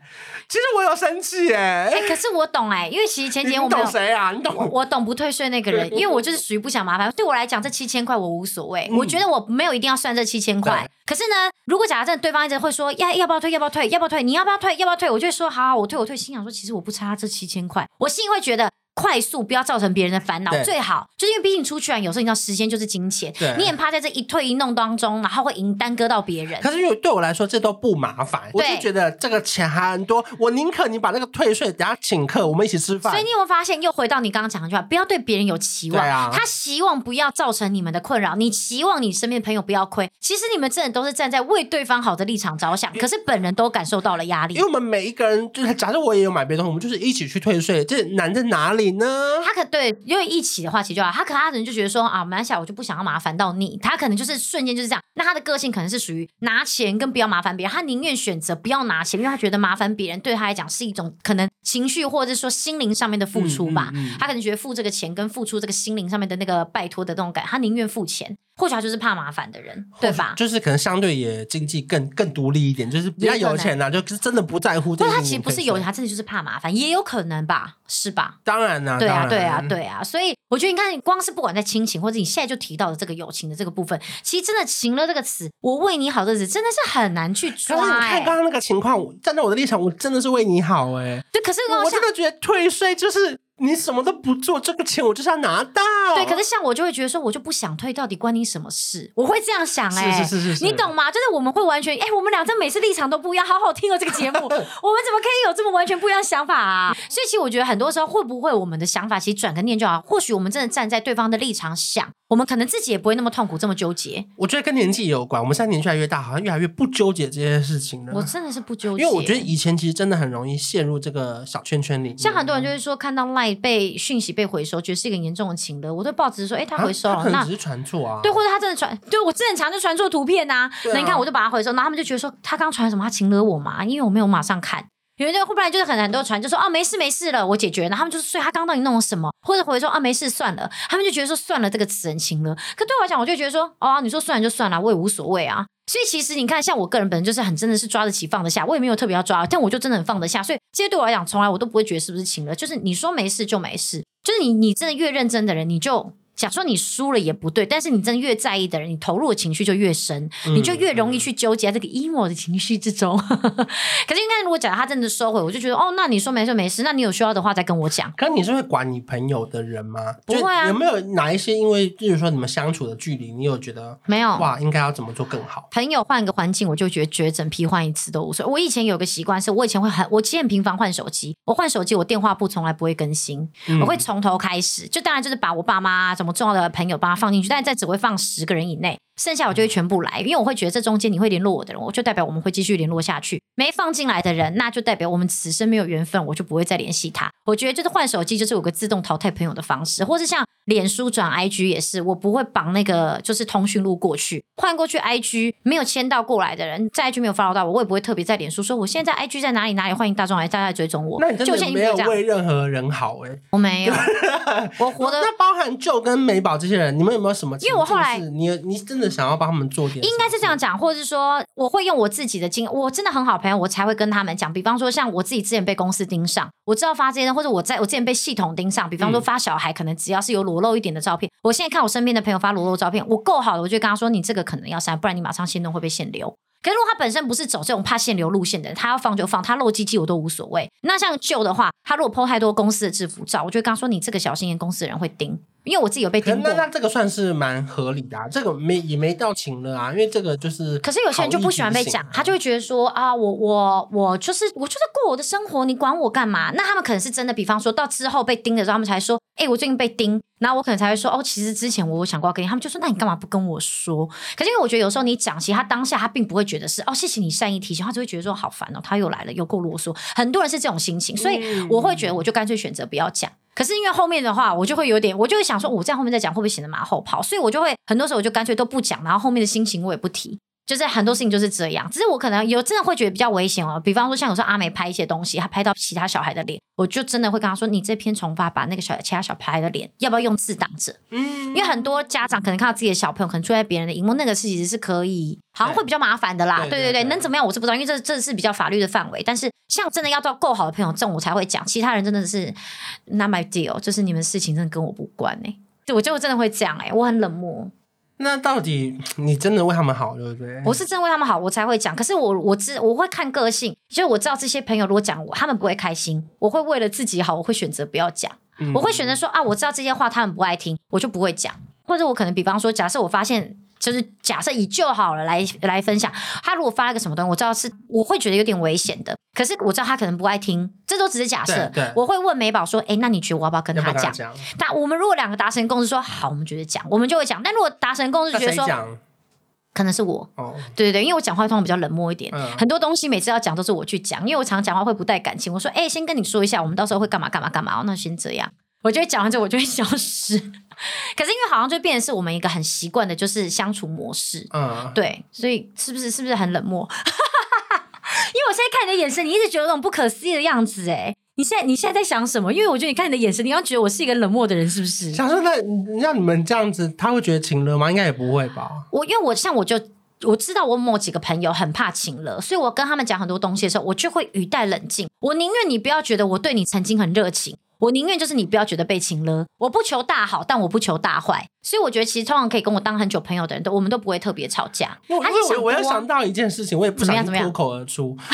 其实我有生气哎。哎，可是我懂哎，因为其实前几天我们懂谁啊？你懂？我懂不退税那个人，因为我就是属于不想麻烦。对我来讲，这七千块我无所谓、嗯。我觉得我没有一定要算这七千块。可是呢，如果假设对方一直会说要要不要退，要不要退，要不要退，你要不要退，要不要退，我就会说好好，我退我退。心想说，其实我不差这七千块，我心里会觉得。快速不要造成别人的烦恼，最好就是因为毕竟出去玩，有时候你知道时间就是金钱，你很怕在这一退一弄当中，然后会赢耽搁到别人。可是因为对我来说这都不麻烦，我就觉得这个钱还很多，我宁可你把那个退税，等下请客，我们一起吃饭。所以你有没有发现，又回到你刚刚讲的句话，不要对别人有期望，啊、他希望不要造成你们的困扰，你希望你身边朋友不要亏。其实你们真的都是站在为对方好的立场着想，可是本人都感受到了压力。因为我们每一个人，就是假设我也有买别的东西，我们就是一起去退税，这难在哪里呢？他可。对，因为一起的话其实就好。他可他可能就觉得说啊，蛮小，我就不想要麻烦到你。他可能就是瞬间就是这样。那他的个性可能是属于拿钱跟不要麻烦别人，他宁愿选择不要拿钱，因为他觉得麻烦别人对他来讲是一种可能情绪或者是说心灵上面的付出吧。嗯嗯嗯。他可能觉得付这个钱跟付出这个心灵上面的那个拜托的那种感，他宁愿付钱。或许他就是怕麻烦的人，对吧？就是可能相对也经济更更独立一点，就是比较有钱呐、啊，就是真的不在乎这。不，他其实不是有钱，他真的就是怕麻烦，也有可能吧，是吧？当然啦、啊，对啊，对啊，对啊。所以我觉得你看，光是不管在亲情，或者你现在就提到的这个友情的这个部分，其实真的“情了”这个词，我为你好的日子真的是很难去抓、欸。可是你看刚刚那个情况，站在我的立场，我真的是为你好哎、欸。对，可是我，我真的觉得退税就是。你什么都不做，这个钱我就是要拿到。对，可是像我就会觉得说，我就不想退，到底关你什么事？我会这样想、欸，哎，是是是是，你懂吗？就是我们会完全，哎、欸，我们俩这每次立场都不一样，好好听哦，这个节目，我们怎么可以有这么完全不一样的想法啊？所以其实我觉得很多时候会不会我们的想法其实转个念就好，或许我们真的站在对方的立场想，我们可能自己也不会那么痛苦，这么纠结。我觉得跟年纪也有关，我们现在年纪越来越大，好像越来越不纠结这些事情了。我真的是不纠结，因为我觉得以前其实真的很容易陷入这个小圈圈里面。像很多人就是说，看到赖被讯息。被回收，觉得是一个严重的情勒。我对报纸说：“哎、欸，他回收了，啊、那只是传错啊。”对，或者他真的传，对我正常就传错图片呐、啊。那你看，我就把它回收，然后他们就觉得说他刚传什么，他情勒我嘛？因为我没有马上看，有人就后来就是很很多传，就说：“哦，没事没事了，我解决了。”然后他们就是说他刚到底弄了什么，或者回说：“啊，没事算了。”他们就觉得说算了，这个词很情了。可对我来讲，我就觉得说：“哦，你说算了就算了，我也无所谓啊。”所以其实你看，像我个人本身就是很真的是抓得起放得下，我也没有特别要抓，但我就真的很放得下。所以这些对我来讲，从来我都不会觉得是不是情了，就是你说没事就没事。就是你，你真的越认真的人，你就讲假说你输了也不对，但是你真的越在意的人，你投入的情绪就越深，你就越容易去纠结在这个 emo 的情绪之中。可是应该如果假如他真的收回，我就觉得哦，那你说没事没事，那你有需要的话再跟我讲。可是你是会管你朋友的人吗？不会啊。有没有哪一些因为就是说你们相处的距离，你有觉得没有哇，应该要怎么做更好？朋友换个环境，我就觉得绝整批换一次都无所谓。我以前有个习惯是，我以前会很，我其实很频繁换手机。我换手机，我电话簿从来不会更新，嗯、我会从头开始。就当然就是把我爸妈什么重要的朋友把它放进去，但是在只会放十个人以内。剩下我就会全部来，因为我会觉得这中间你会联络我的人，我就代表我们会继续联络下去。没放进来的人，那就代表我们此生没有缘分，我就不会再联系他。我觉得就是换手机，就是有个自动淘汰朋友的方式，或是像脸书转 IG 也是，我不会绑那个就是通讯录过去，换过去 IG 没有签到过来的人，在 IG 没有 follow 到我，我也不会特别在脸书说我现在在 IG 在哪里哪里，欢迎大众来大家来追踪我。那你真的没有为任何人好哎、欸？我没有，我活得那包含 Joe 跟美宝这些人，你们有没有什么？因为我后来你你真的想要帮他们做点。应该是这样讲，或者是说，我会用我自己的经，我真的很好朋友，我才会跟他们讲。比方说，像我自己之前被公司盯上，我知道发这些，或者我在我之前被系统盯上，比方说发小孩，可能只要是有裸露一点的照片，嗯、我现在看我身边的朋友发裸露照片，我够好了，我就跟他说，你这个可能要删，不然你马上限动会被限流。可是如果他本身不是走这种怕限流路线的人，他要放就放，他露鸡鸡我都无所谓。那像旧的话，他如果 po 太多公司的制服照，我就跟他说，你这个小心眼，公司的人会盯。因为我自己有被盯过，那那这个算是蛮合理的啊，这个没也没到情了啊，因为这个就是。可是有些人就不喜欢被讲，他就会觉得说啊，我我我就是我就是过我的生活，你管我干嘛？那他们可能是真的，比方说到之后被盯的时候，他们才说，哎、欸，我最近被盯，然后我可能才会说，哦，其实之前我有想过要跟你，他们就说，那你干嘛不跟我说？可是因为我觉得有时候你讲，其实他当下他并不会觉得是，哦，谢谢你善意提醒，他就会觉得说好烦哦，他又来了，又够啰嗦。很多人是这种心情，所以我会觉得我就干脆选择不要讲。可是因为后面的话，我就会有点，我就会想说，我在后面再讲会不会显得马后炮？所以我就会很多时候我就干脆都不讲，然后后面的心情我也不提。就是很多事情就是这样，只是我可能有真的会觉得比较危险哦。比方说，像有时候阿美拍一些东西，她拍到其他小孩的脸，我就真的会跟她说：“你这篇重发，把那个小其他小孩的脸，要不要用字挡着？”嗯，因为很多家长可能看到自己的小朋友可能坐在别人的荧幕，那个事其实是可以，好像会比较麻烦的啦。对对对，能怎么样我是不知道，因为这这是比较法律的范围。但是像真的要到够好的朋友，这种我才会讲，其他人真的是 not my deal，就是你们事情真的跟我无关哎、欸。我就真的会这样哎、欸，我很冷漠。那到底你真的为他们好，对不对？我是真的为他们好，我才会讲。可是我我知我会看个性，就是我知道这些朋友如果讲我，他们不会开心。我会为了自己好，我会选择不要讲。嗯、我会选择说啊，我知道这些话他们不爱听，我就不会讲。或者我可能比方说，假设我发现。就是假设以就好了来来分享，他如果发了个什么东西，我知道是我会觉得有点危险的，可是我知道他可能不爱听，这都只是假设。我会问美宝说：“哎，那你觉得我要不要跟他讲？”那我们如果两个达成共识说好，我们觉得讲，我们就会讲。但如果达成共识觉得说，可能是我，哦、对对对，因为我讲话通常比较冷漠一点，嗯、很多东西每次要讲都是我去讲，因为我常常讲话会不带感情。我说：“哎，先跟你说一下，我们到时候会干嘛干嘛干嘛。”那先这样。我就会讲完之后，我就会消失。可是因为好像就变成是我们一个很习惯的，就是相处模式。嗯，对，所以是不是是不是很冷漠？因为我现在看你的眼神，你一直觉得那种不可思议的样子。哎，你现在你现在在想什么？因为我觉得你看你的眼神，你要觉得我是一个冷漠的人，是不是？想说那让你们这样子，他会觉得情勒吗？应该也不会吧。我因为我像我就我知道我某几个朋友很怕情勒，所以我跟他们讲很多东西的时候，我就会语带冷静。我宁愿你不要觉得我对你曾经很热情。我宁愿就是你不要觉得被情了，我不求大好，但我不求大坏，所以我觉得其实通常可以跟我当很久朋友的人都，我们都不会特别吵架。我我我要想到一件事情，我也不想脱口而出。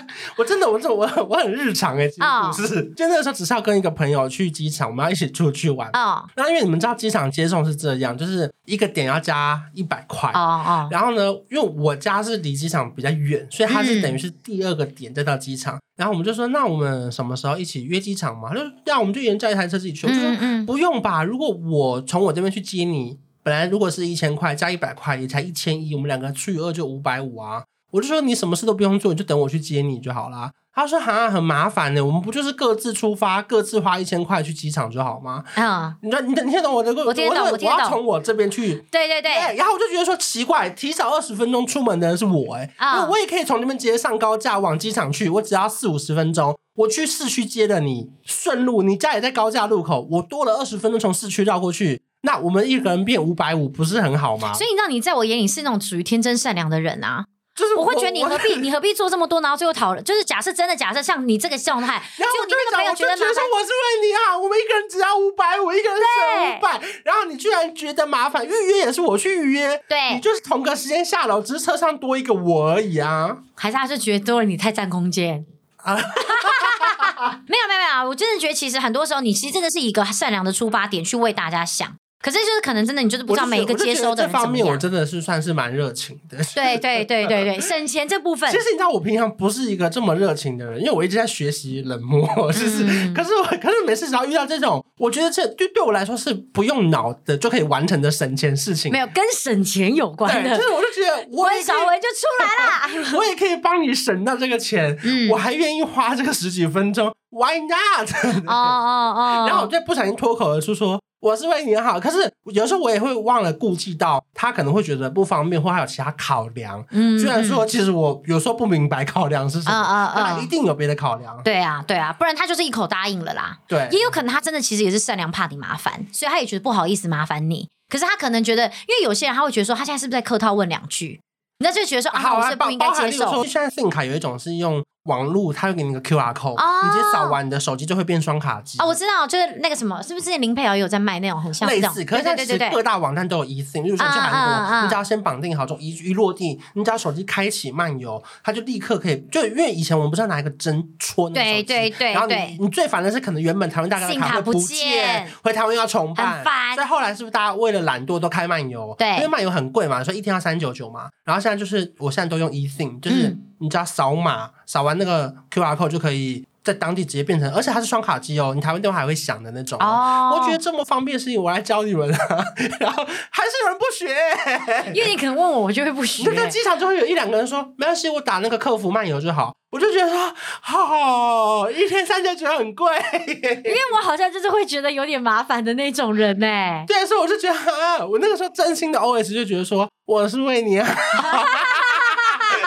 我真的，我这我我很日常哎、欸，其实不是，就那个时候只是要跟一个朋友去机场，我们要一起出去玩。哦，那因为你们知道机场接送是这样，就是一个点要加一百块。哦哦，然后呢，因为我家是离机场比较远，所以它是等于是第二个点再到机场。嗯、然后我们就说，那我们什么时候一起约机场嘛？就这样，我们就一人叫一台车自己去。我就说，嗯，不用吧？如果我从我这边去接你，本来如果是一千块加一百块，也才一千一，我们两个除以二就五百五啊。我就说你什么事都不用做，你就等我去接你就好啦。他说好像很麻烦呢，我们不就是各自出发，各自花一千块去机场就好吗？啊，你说你你听懂我的？我听懂，我听懂。我要从我这边去。对对对。然后我就觉得说奇怪，提早二十分钟出门的人是我哎，因为我也可以从那边直接上高架往机场去，我只要四五十分钟，我去市区接的你，顺路你家也在高架路口，我多了二十分钟从市区绕过去，那我们一个人变五百五，不是很好吗？所以你知道你在我眼里是那种属于天真善良的人啊。就是我会觉得你何必你何必做这么多，然后最后讨论，就是假设真的假设像你这个状态，然后就你那个朋友觉得麻烦，我是为你好，我们一个人只要五百，我一个人省五百，然后你居然觉得麻烦，预约也是我去预约，对，你就是同个时间下楼，只是车上多一个我而已啊，还是他是觉得多了你太占空间啊？没有没有没有，我真的觉得其实很多时候你其实真的是一个善良的出发点去为大家想。可是就是可能真的你就是不知道每一个接收的方面我真的是算是蛮热情的。对对对对对，省钱这部分。其实你知道我平常不是一个这么热情的人，因为我一直在学习冷漠，就是。嗯、可是我可是每次只要遇到这种，我觉得这对对我来说是不用脑的就可以完成的省钱事情。没有跟省钱有关的，就是我就觉得我温小文就出来了，我也可以帮你省到这个钱，嗯、我还愿意花这个十几分钟，Why not？哦哦哦，然后我就不小心脱口而出说。我是为你好，可是有时候我也会忘了顾忌到他可能会觉得不方便，或还有其他考量。嗯，虽然说其实我有时候不明白考量是什么，啊啊啊，一定有别的考量。对啊，对啊，不然他就是一口答应了啦。对，也有可能他真的其实也是善良，怕你麻烦，所以他也觉得不好意思麻烦你。可是他可能觉得，因为有些人他会觉得说，他现在是不是在客套问两句？那就觉得说啊，好啊，我是不应该接受。现在信用卡有一种是用。网络，它会给你一个 QR code，、oh, 你直接扫完你的手机就会变双卡机。哦，我知道，就是那个什么，是不是之前林佩瑶有在卖那种很像类似？可是在其实各大网站都有 eSIM，比如说去韩国，uh, uh, uh, 你只要先绑定好，之后一一落地，你只要手机开启漫游，它就立刻可以。就因为以前我们不是要拿一个针戳那个手机，对对对，然后你你最烦的是可能原本台湾大哥的卡会不见，回台湾又要重办，以后来是不是大家为了懒惰都开漫游？对，因为漫游很贵嘛，所以一天要三九九嘛。然后现在就是我现在都用 eSIM，就是。嗯你只要扫码，扫完那个 QR code 就可以在当地直接变成，而且它是双卡机哦，你台湾电话还会响的那种。哦，我觉得这么方便的事情，我来教你们了，然后还是有人不学，因为你可能问我，我就会不学。就在机场就会有一两个人说，没关系，我打那个客服漫游就好。我就觉得说，好，一天三千九很贵，因为我好像就是会觉得有点麻烦的那种人呢。对，所以我就觉得，啊，我那个时候真心的 OS 就觉得说，我是为你好。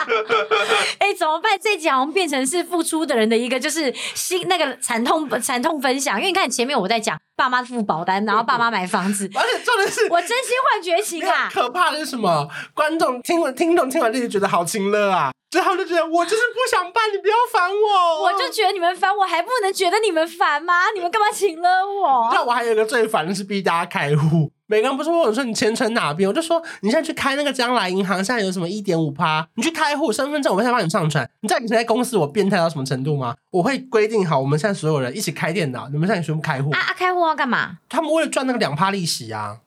哎、欸，怎么办？这集好像变成是付出的人的一个，就是心那个惨痛惨痛分享。因为你看前面我在讲爸妈付保单，然后爸妈买房子，而且重点是我真心换绝情啊！可怕的是什么？观众听了听众听完这就觉得好亲热啊，之后就觉得我就是不想办，你不要烦我。我就觉得你们烦，我还不能觉得你们烦吗？你们干嘛请了我？那我还有一个最烦的是逼大家开户。每个人不是问我说，你钱存哪边？我就说你现在去开那个将来银行，现在有什么一点五趴？你去开户，身份证我现在帮你上传。你知道以前在公司我变态到什么程度吗？我会规定好，我们现在所有人一起开电脑，你们现在全部开户。啊啊，开户要干嘛？他们为了赚那个两趴利息啊。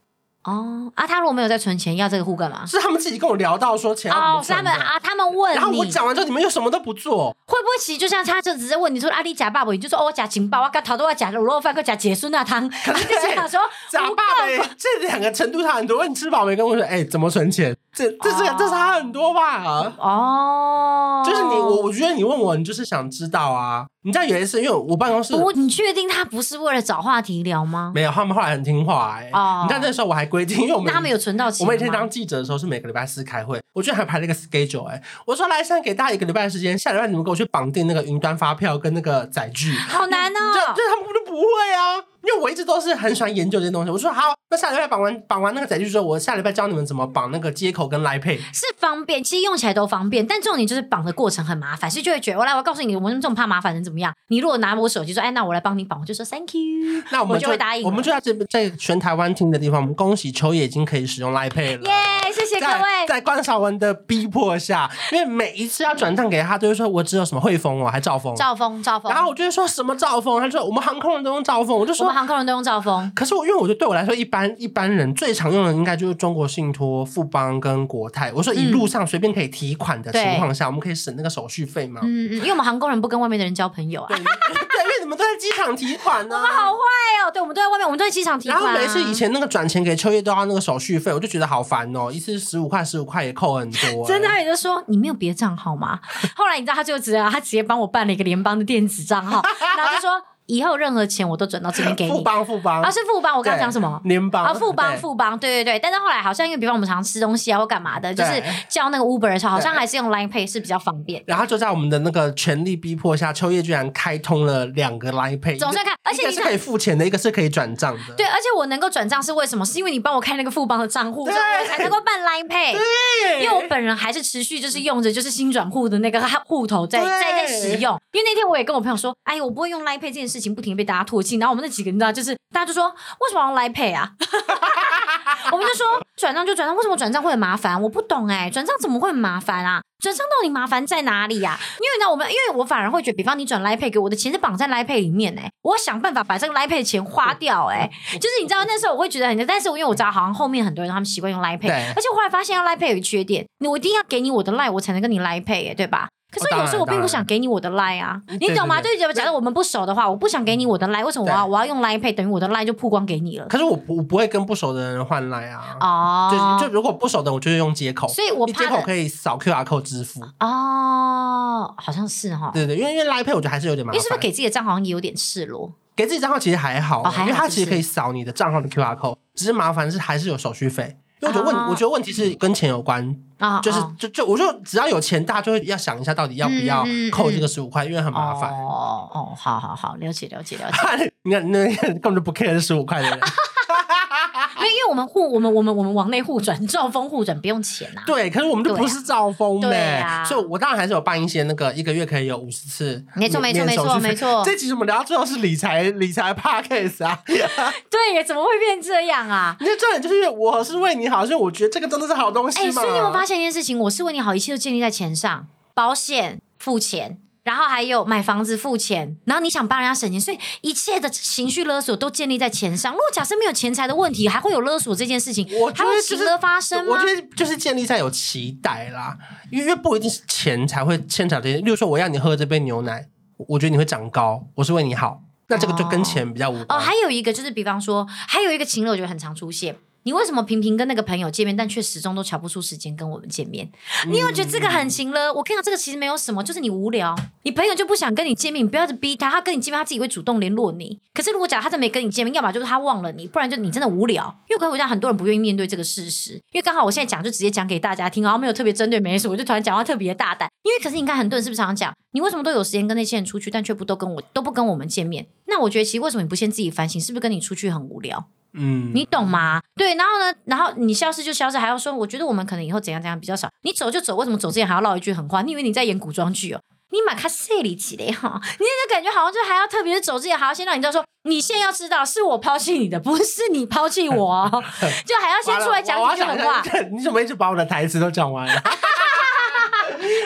哦啊，他如果没有在存钱，要这个户干嘛？是他们自己跟我聊到说钱要哦，是他们啊，他们问，然后我讲完之后，你们又什么都不做，会不会其实就像他就只是问你说阿里假爸爸，你就说哦，我假情报，我刚头都要假卤肉饭，跟假解孙那汤，可是 就想说假爸爸这两个程度差很多。问你吃饱没？跟我说哎，怎么存钱？这这这这差很多吧？哦，就是你我我觉得你问我，你就是想知道啊。你知道有一次，因为我办公室，不，你确定他不是为了找话题聊吗？没有，他们后来很听话哎、欸。哦，你知道那时候我还规定，因为我们他们有存到钱。我每天当记者的时候是每个礼拜四开会，我居然还排了一个 schedule 哎、欸。我说来，现在给大家一个礼拜的时间，下礼拜你们给我去绑定那个云端发票跟那个载具。好难哦，这这他们不就不会啊？因为我一直都是很喜欢研究这些东西，我说好，那下礼拜绑完绑完那个载具之后，我下礼拜教你们怎么绑那个接口跟 Line Pay，是方便，其实用起来都方便，但重点就是绑的过程很麻烦，所以就会觉得我来，我告诉你，我们这种怕麻烦人怎么样？你如果拿我手机说，哎，那我来帮你绑，我就说 Thank you，那我们我就会答应。我们就在这在全台湾听的地方，我们恭喜秋野已经可以使用 Line Pay 了，耶！Yeah, 谢谢各位。在关少文的逼迫下，因为每一次要转账给他，都会说我只有什么汇丰哦，还兆丰，兆丰，兆丰。然后我就会说什么兆丰，他说我们航空人都用兆丰，我就说我们航空人都用兆丰。可是我因为我觉得对我来说，一般一般人最常用的应该就是中国信托、富邦跟国泰。我说一路上随便可以提款的情况下，嗯、我们可以省那个手续费吗？嗯嗯，因为我们航空人不跟外面的人交朋友啊。对，对，因为你们都在机场提款呢、啊。我们好坏哦，对，我们都在外面，我们都在机场提款、啊。然后每次以前那个转钱给秋叶都要那个手续费，我就觉得好烦哦，一次十五块，十五块也扣很多、欸。真的，他也就说你没有别的账号吗？后来你知道他就直接他直接帮我办了一个联邦的电子账号，然后就说。以后任何钱我都转到这边给你。富邦富邦啊，是富邦。我刚刚讲什么？联邦啊，富邦富邦，对对对。但是后来好像因为比方我们常常吃东西啊或干嘛的，就是叫那个 Uber 的时候，好像还是用 Line Pay 是比较方便。然后就在我们的那个全力逼迫下，秋叶居然开通了两个 Line Pay，总算看，而且你是可以付钱的，一个是可以转账的。对，而且我能够转账是为什么？是因为你帮我开那个富邦的账户，所以我才能够办 Line Pay。对，因为我本人还是持续就是用着就是新转户的那个户头在在在使用。因为那天我也跟我朋友说，哎，我不会用 Line Pay 这件事情，不停被大家唾弃。然后我们那几个你知道，就是大家就说，为什么要用 Line Pay 啊？我们就说转账就转账，为什么转账会很麻烦？我不懂哎、欸，转账怎么会很麻烦啊？转账到底麻烦在哪里呀、啊？因为呢，我们因为我反而会觉得，比方你转 Line Pay 给我的钱是绑在 Line Pay 里面哎、欸，我要想办法把这个 Line Pay 的钱花掉哎、欸，就是你知道那时候我会觉得很，但是因为我知道好像后面很多人他们习惯用 Line Pay，而且我后来发现要 Line Pay 有个缺点，我一定要给你我的 Line 我才能跟你 Line Pay 哎、欸，对吧？可是有时候我并不想给你我的 line 啊，你懂吗？就是假如我们不熟的话，我不想给你我的 line，为什么我要我要用 line pay？等于我的 line 就曝光给你了。可是我不我不会跟不熟的人换 line 啊。哦，就就如果不熟的，我就是用接口。所以我怕街口可以扫 QR code 支付。哦，好像是哈。对对，因为因为 line pay 我觉得还是有点麻烦。你是不是给自己的账号好像也有点赤裸？给自己账号其实还好，哦、还好因为它其实可以扫你的账号的 QR code，只是麻烦是还是有手续费。因为我觉得问，oh. 我觉得问题是跟钱有关，oh. 就是就就我就只要有钱，大家就会要想一下到底要不要扣这个十五块，因为很麻烦。哦哦，好好好，了解了解了解。你看那根本就不 care 这十五块的人。没有，因为我们互我们我们我们往内互转，兆丰互转不用钱呐、啊。对，可是我们就不是兆丰的，对啊、所以我当然还是有办一些那个一个月可以有五十次。没错没错没错没错。这集我们聊到最后是理财理财 podcast 啊。对，怎么会变这样啊？你的重点就是因为我是为你好，所以我觉得这个真的是好东西嘛。哎，所以你有发现一件事情？我是为你好，一切都建立在钱上，保险付钱。然后还有买房子付钱，然后你想帮人家省钱，所以一切的情绪勒索都建立在钱上。如果假设没有钱财的问题，还会有勒索这件事情，我觉得还会情勒发生吗？我觉得就是建立在有期待啦，因为不一定是钱才会牵扯这些。例如说，我要你喝这杯牛奶，我觉得你会长高，我是为你好，那这个就跟钱比较无关。哦，哦，还有一个就是，比方说，还有一个情勒，我觉得很常出现。你为什么频频跟那个朋友见面，但却始终都瞧不出时间跟我们见面？你有觉得这个很行了？我看到这个其实没有什么，就是你无聊，你朋友就不想跟你见面，你不要去逼他，他跟你见面，他自己会主动联络你。可是如果假如他真没跟你见面，要么就是他忘了你，不然就你真的无聊。因为我跟我讲，很多人不愿意面对这个事实。因为刚好我现在讲就直接讲给大家听，然后没有特别针对没事，我就突然讲话特别大胆。因为可是你看，很多人是不是常常讲，你为什么都有时间跟那些人出去，但却不都跟我都不跟我们见面？那我觉得其实为什么你不先自己反省，是不是跟你出去很无聊？嗯，你懂吗？对，然后呢，然后你消失就消失，还要说，我觉得我们可能以后怎样怎样比较少。你走就走，为什么走之前还要唠一句狠话？你以为你在演古装剧哦？你马卡塞里奇的哈，你那个感觉好像就还要特别走之前还要先让你知道说，你现在要知道是我抛弃你的，不是你抛弃我，就还要先出来讲几句狠话。你怎么一直把我的台词都讲完了？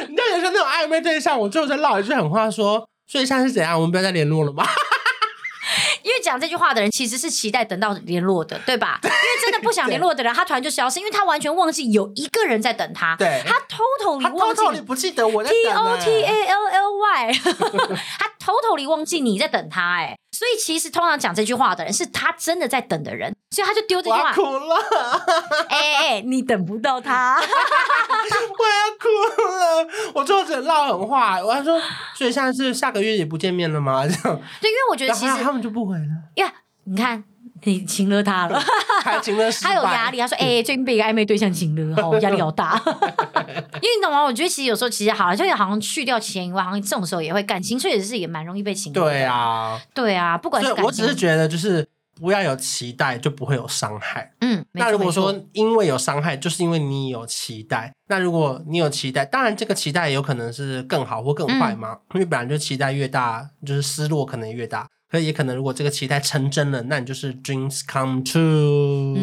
你就有时候那种暧昧对象，我最后再唠一句狠话说，所以现在是怎样？我们不要再联络了吗？因为讲这句话的人其实是期待等到联络的，对吧？因为真的不想联络的人，他突然就消失，因为他完全忘记有一个人在等他。对，他 totally 忘记，你不记得我在等。T O T A L L Y，他 totally 忘记你在等他，哎。所以其实通常讲这句话的人是他真的在等的人，所以他就丢这句话。我哭了，哎 哎、欸，你等不到他，我要哭了。我最后只能唠狠话，我还说，所以现在是下个月也不见面了吗？这样。对，因为我觉得其实他们就不回了。呀，你看。你情勒他了，他情勒失败，他有压力。他说：“哎、欸，最近被一个暧昧对象情勒，好压力好大。”因为你懂吗？我觉得其实有时候其实好了，就好像去掉钱以外，好像这种时候也会感情，确实是也蛮容易被情勒。对啊，对啊，不管是我只是觉得就是不要有期待，就不会有伤害。嗯，那如果说因为有伤害，就是因为你有期待。那如果你有期待，当然这个期待有可能是更好或更坏嘛。嗯、因为本来就期待越大，就是失落可能越大。可也可能，如果这个期待成真了，那你就是 dreams come true。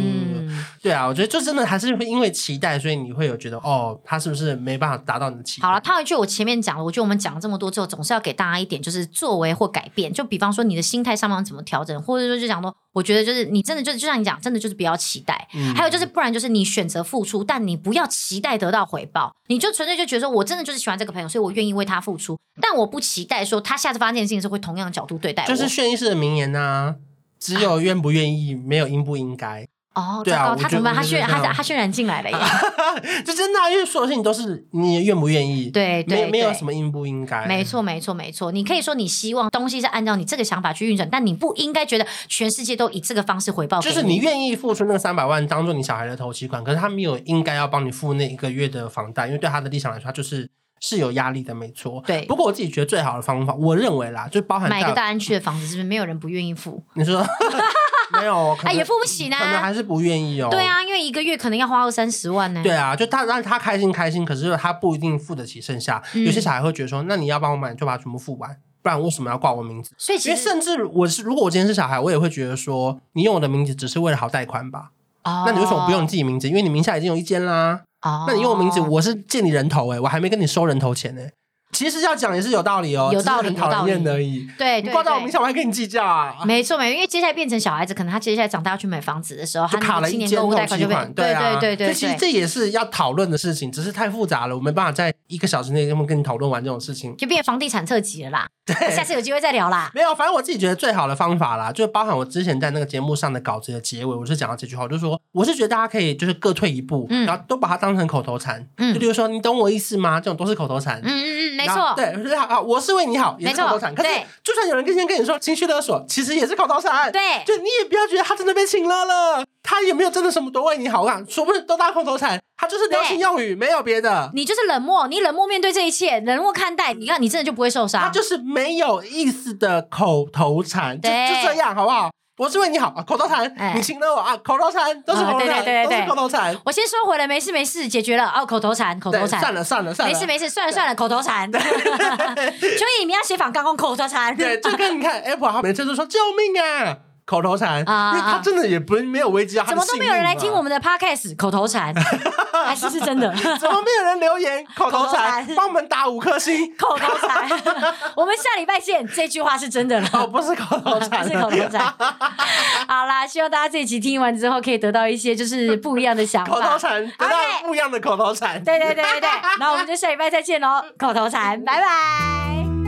对啊，我觉得就真的还是会因为期待，所以你会有觉得哦，他是不是没办法达到你的期待？好了，套一句我前面讲了，我觉得我们讲了这么多之后，总是要给大家一点就是作为或改变。就比方说你的心态上面怎么调整，或者说就讲说，我觉得就是你真的就是就像你讲，真的就是不要期待。嗯，还有就是不然就是你选择付出，但你不要期待得到回报，你就纯粹就觉得说我真的就是喜欢这个朋友，所以我愿意为他付出，但我不期待说他下次发生这件事情是会同样的角度对待我。就是。劝世的名言呐、啊，只有愿不愿意，啊、没有应不应该。哦，对啊，他怎么办？他渲他他渲染进来了耶，就真的，因为所有事情都是你愿不愿意，对对，没没有什么应不应该，没错没错没错。你可以说你希望东西是按照你这个想法去运转，但你不应该觉得全世界都以这个方式回报。就是你愿意付出那个三百万当做你小孩的头期款，可是他没有应该要帮你付那一个月的房贷，因为对他的立场来说，他就是。是有压力的，没错。对，不过我自己觉得最好的方法，我认为啦，就包含买一个大安区的房子，是不是没有人不愿意付？你说 没有？哎，也付不起呢，可能还是不愿意哦。对啊，因为一个月可能要花二三十万呢。对啊，就他让他开心开心，可是他不一定付得起剩下。嗯、有些小孩会觉得说，那你要帮我买，就把它全部付完，不然为什么要挂我名字？所以其实，因为甚至我是，如果我今天是小孩，我也会觉得说，你用我的名字只是为了好贷款吧？哦，那你为什么不用你自己名字？因为你名下已经有一间啦。哦，那你用我名字，我是借你人头哎、欸，我还没跟你收人头钱呢、欸。其实要讲也是有道理哦，有道理，很讨厌而已。对，你挂在我名下，我还跟你计较啊？没错，没错，因为接下来变成小孩子，可能他接下来长大要去买房子的时候，他卡了一间头期款。对啊，对对对，其实这也是要讨论的事情，只是太复杂了，我没办法在一个小时内跟跟你讨论完这种事情，就变房地产特辑了啦。对，下次有机会再聊啦。没有，反正我自己觉得最好的方法啦，就包含我之前在那个节目上的稿子的结尾，我是讲到这句话，就是说，我是觉得大家可以就是各退一步，然后都把它当成口头禅，嗯，就比如说你懂我意思吗？这种都是口头禅，嗯嗯嗯，没错，对。啊，我是为你好，也是口头禅。可是，就算有人跟先跟你说情绪勒索，其实也是口头禅。对，就你也不要觉得他真的被请了了，他也没有真的什么多为你好啊，说不定都当口头禅，他就是流行用语，没有别的。你就是冷漠，你冷漠面对这一切，冷漠看待，你看你真的就不会受伤。他就是没有意思的口头禅，就就这样，好不好？我是为你好啊，口头禅，你请了我啊，口头禅都是口头禅，都是口头禅。我先收回来，没事没事，解决了哦，口头禅，口头禅，算了算了算了，没事没事，算了算了，口头禅。所以你们要写反刚刚口头禅。对，就跟你看 Apple，他每次都说救命啊。口头禅啊，因为他真的也不没有危机啊，怎么都没有人来听我们的 podcast？口头禅 还是是真的？怎么没有人留言？口头禅，帮我们打五颗星。口头禅，我们下礼拜见。这句话是真的了，哦，不是口头禅，是口头禅。好啦，希望大家这一集听完之后，可以得到一些就是不一样的想法。口头禅，得到不一样的口头禅。对对对对对，那我们就下礼拜再见喽。口头禅，拜拜。